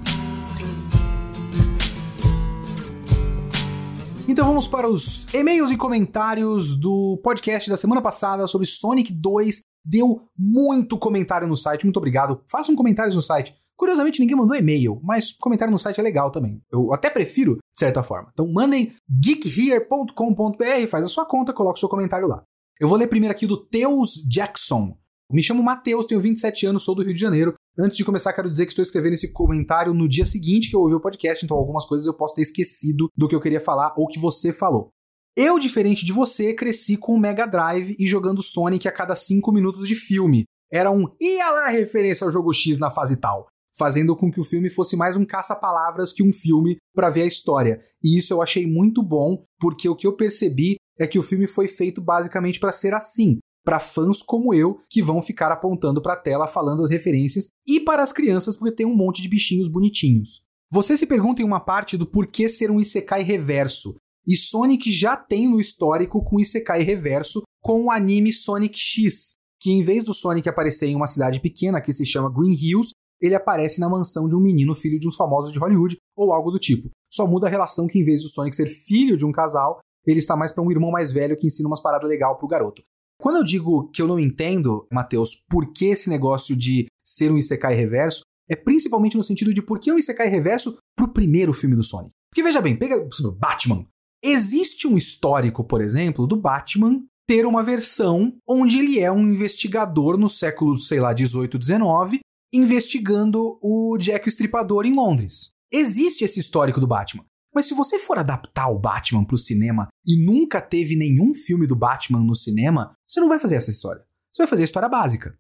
Então vamos para os e-mails e comentários do podcast da semana passada sobre Sonic 2. Deu muito comentário no site, muito obrigado. Façam comentários no site. Curiosamente, ninguém mandou e-mail, mas comentário no site é legal também. Eu até prefiro, de certa forma. Então mandem geekhere.com.br, faz a sua conta, coloca o seu comentário lá. Eu vou ler primeiro aqui do Teus Jackson. Me chamo Matheus, tenho 27 anos, sou do Rio de Janeiro. Antes de começar, quero dizer que estou escrevendo esse comentário no dia seguinte que eu ouvi o podcast, então algumas coisas eu posso ter esquecido do que eu queria falar ou que você falou. Eu, diferente de você, cresci com o Mega Drive e jogando Sonic a cada 5 minutos de filme. Era um ia lá referência ao jogo X na fase tal, fazendo com que o filme fosse mais um caça-palavras que um filme para ver a história. E isso eu achei muito bom, porque o que eu percebi é que o filme foi feito basicamente para ser assim, para fãs como eu que vão ficar apontando para a tela falando as referências e para as crianças porque tem um monte de bichinhos bonitinhos. Você se pergunta em uma parte do porquê ser um Isekai reverso, e Sonic já tem no histórico com Isekai reverso com o anime Sonic X, que em vez do Sonic aparecer em uma cidade pequena que se chama Green Hills, ele aparece na mansão de um menino filho de uns famosos de Hollywood ou algo do tipo. Só muda a relação que em vez do Sonic ser filho de um casal, ele está mais para um irmão mais velho que ensina umas paradas legal pro garoto. Quando eu digo que eu não entendo, Matheus, por que esse negócio de ser um Isekai reverso, é principalmente no sentido de por que um Isekai reverso pro primeiro filme do Sonic. Porque veja bem, pega Batman. Existe um histórico, por exemplo, do Batman ter uma versão onde ele é um investigador no século, sei lá, 18, 19, investigando o Jack o Estripador em Londres. Existe esse histórico do Batman. Mas se você for adaptar o Batman para o cinema e nunca teve nenhum filme do Batman no cinema, você não vai fazer essa história. Você vai fazer a história básica.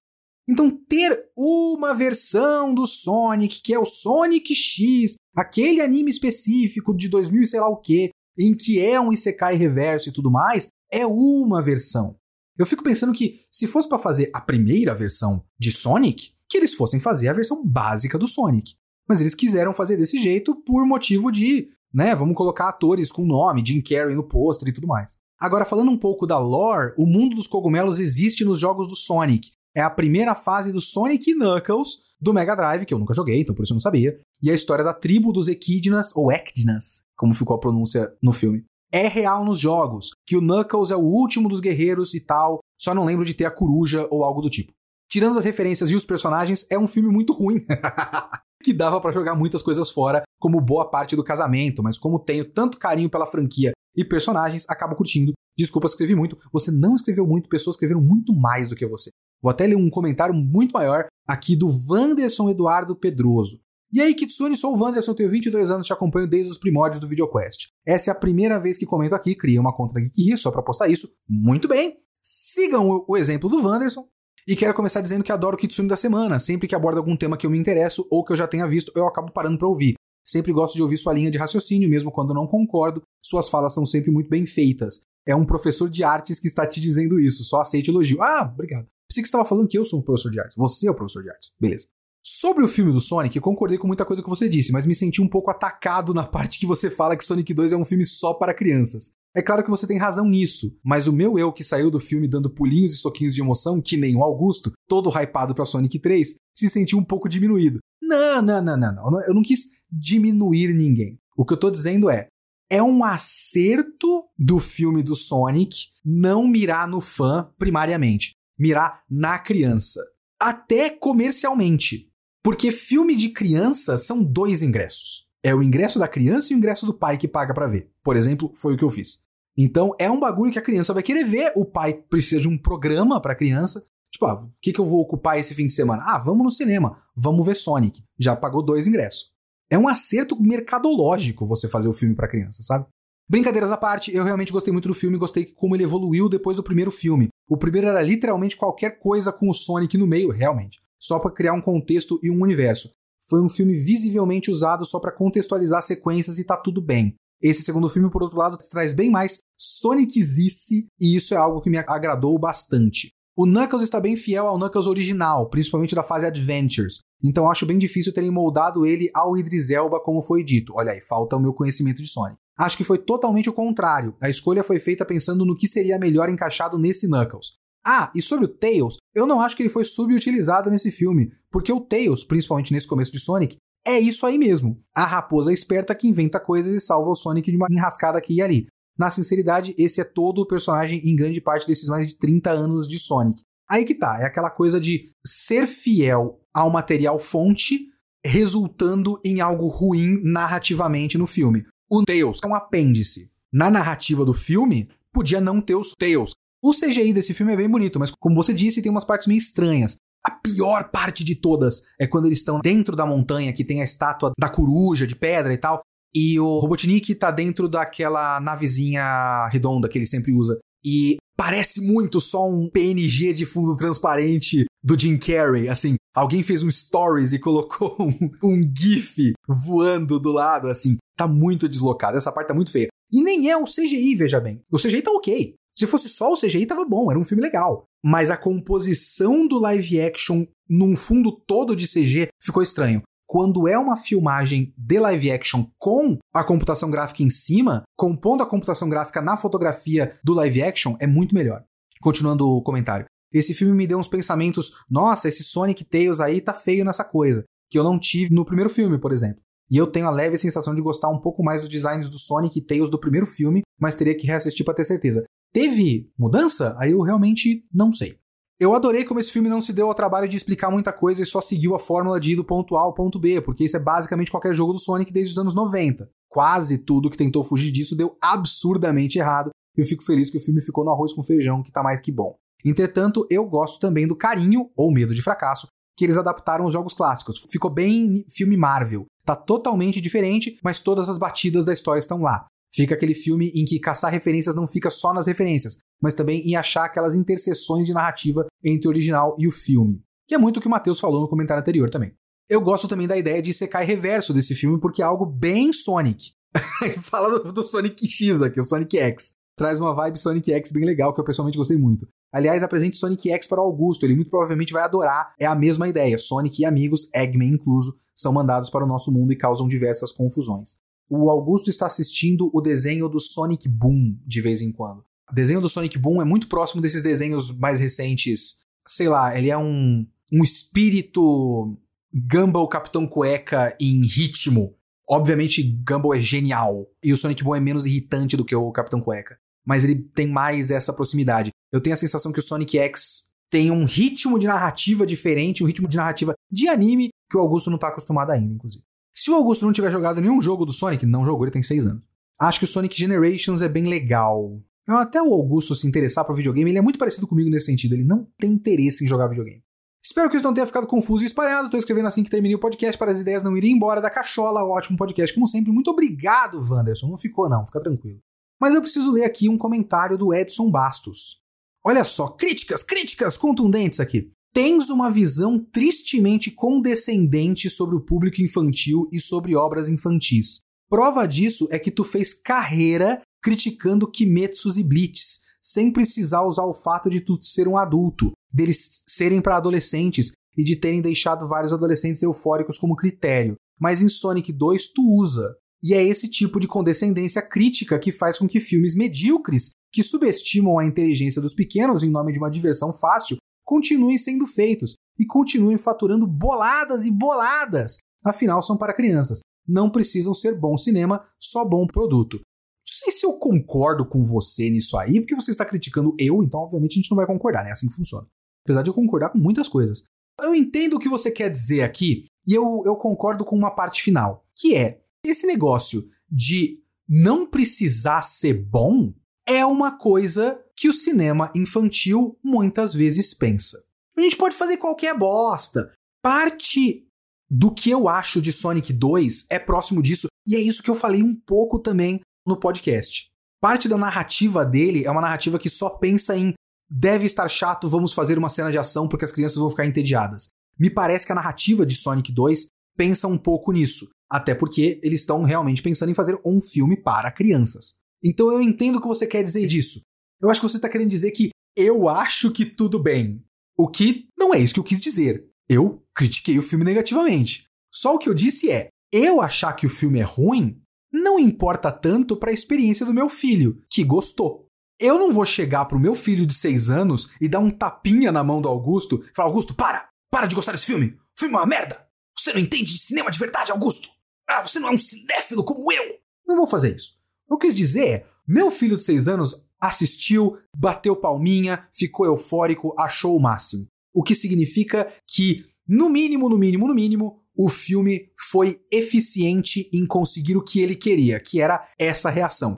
Então, ter uma versão do Sonic, que é o Sonic X, aquele anime específico de 2000 e sei lá o que, em que é um Isekai reverso e tudo mais, é uma versão. Eu fico pensando que, se fosse para fazer a primeira versão de Sonic, que eles fossem fazer a versão básica do Sonic. Mas eles quiseram fazer desse jeito por motivo de né? Vamos colocar atores com nome, Jim Carrey no pôster e tudo mais. Agora, falando um pouco da lore, o mundo dos cogumelos existe nos jogos do Sonic. É a primeira fase do Sonic Knuckles do Mega Drive, que eu nunca joguei, então por isso eu não sabia. E a história da tribo dos Equidnas, ou Ecdinas, como ficou a pronúncia no filme. É real nos jogos, que o Knuckles é o último dos guerreiros e tal, só não lembro de ter a coruja ou algo do tipo. Tirando as referências e os personagens, é um filme muito ruim. que dava para jogar muitas coisas fora, como boa parte do casamento, mas como tenho tanto carinho pela franquia e personagens, acabo curtindo. Desculpa, escrevi muito. Você não escreveu muito, pessoas escreveram muito mais do que você. Vou até ler um comentário muito maior aqui do Wanderson Eduardo Pedroso. E aí, Kitsune, sou o Wanderson, tenho 22 anos, te acompanho desde os primórdios do VideoQuest. Essa é a primeira vez que comento aqui, criei uma conta da Geek só para postar isso. Muito bem! Sigam o exemplo do Wanderson e quero começar dizendo que adoro o Kitsune da semana. Sempre que aborda algum tema que eu me interesso ou que eu já tenha visto, eu acabo parando para ouvir. Sempre gosto de ouvir sua linha de raciocínio, mesmo quando não concordo. Suas falas são sempre muito bem feitas. É um professor de artes que está te dizendo isso. Só aceite elogio. Ah, obrigado. Pensei que você estava falando que eu sou um professor de artes. Você é o professor de artes. Beleza. Sobre o filme do Sonic, concordei com muita coisa que você disse, mas me senti um pouco atacado na parte que você fala que Sonic 2 é um filme só para crianças. É claro que você tem razão nisso, mas o meu eu que saiu do filme dando pulinhos e soquinhos de emoção, que nem o Augusto, todo hypado para Sonic 3, se sentiu um pouco diminuído. Não, não, não, não, não. Eu não quis diminuir ninguém. O que eu tô dizendo é, é um acerto do filme do Sonic não mirar no fã primariamente, mirar na criança. Até comercialmente. Porque filme de criança são dois ingressos. É o ingresso da criança e o ingresso do pai que paga para ver. Por exemplo, foi o que eu fiz. Então é um bagulho que a criança vai querer ver. O pai precisa de um programa para criança. Tipo, ah, o que, que eu vou ocupar esse fim de semana? Ah, vamos no cinema, vamos ver Sonic. Já pagou dois ingressos. É um acerto mercadológico você fazer o filme para criança, sabe? Brincadeiras à parte, eu realmente gostei muito do filme, gostei como ele evoluiu depois do primeiro filme. O primeiro era literalmente qualquer coisa com o Sonic no meio, realmente, só para criar um contexto e um universo. Foi um filme visivelmente usado só para contextualizar sequências e tá tudo bem. Esse segundo filme, por outro lado, traz bem mais Sonicizice, e isso é algo que me agradou bastante. O Knuckles está bem fiel ao Knuckles original, principalmente da fase Adventures, então acho bem difícil terem moldado ele ao Idris Elba como foi dito. Olha aí, falta o meu conhecimento de Sonic. Acho que foi totalmente o contrário. A escolha foi feita pensando no que seria melhor encaixado nesse Knuckles. Ah, e sobre o Tails, eu não acho que ele foi subutilizado nesse filme, porque o Tails, principalmente nesse começo de Sonic, é isso aí mesmo. A raposa esperta que inventa coisas e salva o Sonic de uma enrascada aqui e ali. Na sinceridade, esse é todo o personagem em grande parte desses mais de 30 anos de Sonic. Aí que tá, é aquela coisa de ser fiel ao material fonte, resultando em algo ruim narrativamente no filme. O Tails é um apêndice. Na narrativa do filme, podia não ter os Tails. O CGI desse filme é bem bonito, mas como você disse, tem umas partes meio estranhas. A pior parte de todas é quando eles estão dentro da montanha, que tem a estátua da coruja de pedra e tal, e o Robotnik tá dentro daquela navezinha redonda que ele sempre usa. E parece muito só um PNG de fundo transparente do Jim Carrey. Assim, alguém fez um stories e colocou um, um GIF voando do lado, assim. Tá muito deslocado. Essa parte tá muito feia. E nem é o CGI, veja bem. O CGI tá ok. Se fosse só o CGI, tava bom, era um filme legal. Mas a composição do live action num fundo todo de CG ficou estranho. Quando é uma filmagem de live action com a computação gráfica em cima, compondo a computação gráfica na fotografia do live action, é muito melhor. Continuando o comentário. Esse filme me deu uns pensamentos, nossa, esse Sonic Tails aí tá feio nessa coisa, que eu não tive no primeiro filme, por exemplo. E eu tenho a leve sensação de gostar um pouco mais dos designs do Sonic e Tails do primeiro filme, mas teria que reassistir para ter certeza. Teve mudança? Aí eu realmente não sei. Eu adorei como esse filme não se deu ao trabalho de explicar muita coisa e só seguiu a fórmula de ir do ponto A ao ponto B, porque isso é basicamente qualquer jogo do Sonic desde os anos 90. Quase tudo que tentou fugir disso deu absurdamente errado. E eu fico feliz que o filme ficou no arroz com feijão, que tá mais que bom. Entretanto, eu gosto também do carinho, ou medo de fracasso, que eles adaptaram os jogos clássicos. Ficou bem filme Marvel. Tá totalmente diferente, mas todas as batidas da história estão lá. Fica aquele filme em que caçar referências não fica só nas referências, mas também em achar aquelas interseções de narrativa entre o original e o filme. Que é muito o que o Matheus falou no comentário anterior também. Eu gosto também da ideia de secar reverso desse filme, porque é algo bem Sonic. Fala do, do, Sonic X aqui, o Sonic X. Traz uma vibe Sonic X bem legal, que eu pessoalmente gostei muito. Aliás, apresente Sonic X para o Augusto, ele muito provavelmente vai adorar. É a mesma ideia. Sonic e amigos, Eggman incluso, são mandados para o nosso mundo e causam diversas confusões o Augusto está assistindo o desenho do Sonic Boom de vez em quando. O desenho do Sonic Boom é muito próximo desses desenhos mais recentes. Sei lá, ele é um, um espírito Gumball Capitão Cueca em ritmo. Obviamente, Gumball é genial. E o Sonic Boom é menos irritante do que o Capitão Cueca. Mas ele tem mais essa proximidade. Eu tenho a sensação que o Sonic X tem um ritmo de narrativa diferente, um ritmo de narrativa de anime que o Augusto não está acostumado ainda, inclusive. Se o Augusto não tiver jogado nenhum jogo do Sonic, não jogou, ele tem 6 anos. Acho que o Sonic Generations é bem legal. Até o Augusto se interessar por videogame, ele é muito parecido comigo nesse sentido. Ele não tem interesse em jogar videogame. Espero que isso não tenha ficado confuso e espalhado. Tô escrevendo assim que terminei o podcast para as ideias não irem embora da cachola. Ótimo podcast, como sempre. Muito obrigado, Wanderson. Não ficou, não, fica tranquilo. Mas eu preciso ler aqui um comentário do Edson Bastos. Olha só, críticas, críticas contundentes aqui tens uma visão tristemente condescendente sobre o público infantil e sobre obras infantis. Prova disso é que tu fez carreira criticando Kimetsus e Blitz, sem precisar usar o fato de tu ser um adulto, deles serem para adolescentes e de terem deixado vários adolescentes eufóricos como critério. Mas em Sonic 2 tu usa. E é esse tipo de condescendência crítica que faz com que filmes medíocres, que subestimam a inteligência dos pequenos em nome de uma diversão fácil, continuem sendo feitos e continuem faturando boladas e boladas. Afinal, são para crianças. Não precisam ser bom cinema, só bom produto. Não sei se eu concordo com você nisso aí, porque você está criticando eu, então obviamente a gente não vai concordar, né? É assim que funciona. Apesar de eu concordar com muitas coisas. Eu entendo o que você quer dizer aqui, e eu, eu concordo com uma parte final, que é esse negócio de não precisar ser bom é uma coisa que o cinema infantil muitas vezes pensa. A gente pode fazer qualquer bosta. Parte do que eu acho de Sonic 2 é próximo disso, e é isso que eu falei um pouco também no podcast. Parte da narrativa dele é uma narrativa que só pensa em deve estar chato, vamos fazer uma cena de ação porque as crianças vão ficar entediadas. Me parece que a narrativa de Sonic 2 pensa um pouco nisso, até porque eles estão realmente pensando em fazer um filme para crianças. Então eu entendo o que você quer dizer disso. Eu acho que você está querendo dizer que eu acho que tudo bem. O que não é isso que eu quis dizer. Eu critiquei o filme negativamente. Só o que eu disse é: eu achar que o filme é ruim não importa tanto para a experiência do meu filho, que gostou. Eu não vou chegar pro meu filho de 6 anos e dar um tapinha na mão do Augusto e falar: Augusto, para! Para de gostar desse filme! O filme é uma merda! Você não entende de cinema de verdade, Augusto! Ah, você não é um cinéfilo como eu! Não vou fazer isso. O que eu quis dizer é: meu filho de 6 anos assistiu, bateu palminha, ficou eufórico, achou o máximo. O que significa que, no mínimo, no mínimo, no mínimo, o filme foi eficiente em conseguir o que ele queria, que era essa reação.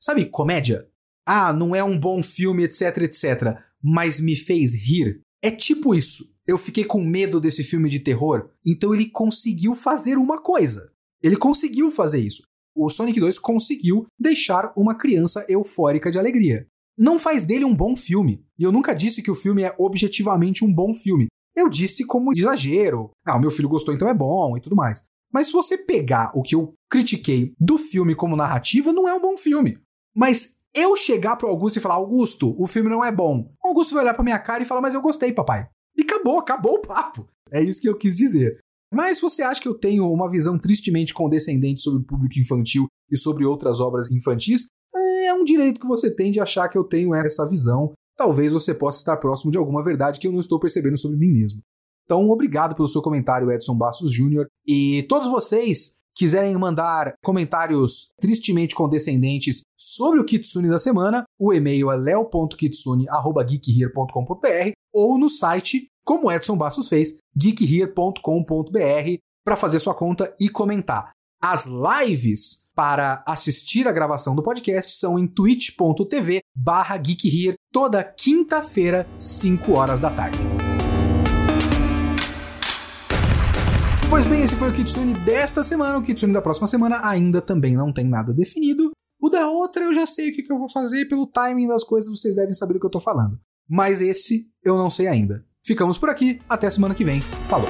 Sabe, comédia? ah, não é um bom filme, etc, etc, mas me fez rir. É tipo isso. Eu fiquei com medo desse filme de terror, então ele conseguiu fazer uma coisa. Ele conseguiu fazer isso. O Sonic 2 conseguiu deixar uma criança eufórica de alegria. Não faz dele um bom filme. E eu nunca disse que o filme é objetivamente um bom filme. Eu disse como exagero. Ah, o meu filho gostou, então é bom e tudo mais. Mas se você pegar o que eu critiquei do filme como narrativa, não é um bom filme. Mas eu chegar pro Augusto e falar, Augusto, o filme não é bom. O Augusto vai olhar pra minha cara e falar, mas eu gostei, papai. E acabou, acabou o papo. É isso que eu quis dizer. Mas você acha que eu tenho uma visão tristemente condescendente sobre o público infantil e sobre outras obras infantis, é um direito que você tem de achar que eu tenho essa visão. Talvez você possa estar próximo de alguma verdade que eu não estou percebendo sobre mim mesmo. Então, obrigado pelo seu comentário, Edson Bastos Jr. E todos vocês quiserem mandar comentários tristemente condescendentes sobre o Kitsune da semana, o e-mail é leo.kitsune.geekhere.com.br ou no site, como Edson Bastos fez, geekhere.com.br para fazer sua conta e comentar. As lives para assistir a gravação do podcast são em twitch.tv barra geekhere toda quinta-feira, 5 horas da tarde. Pois bem, esse foi o Kitsune desta semana. O Kitsune da próxima semana ainda também não tem nada definido. O da outra eu já sei o que, eu vou fazer, pelo timing das coisas vocês devem saber do que eu tô falando. Mas esse eu não sei ainda. Ficamos por aqui, até semana que vem. Falou!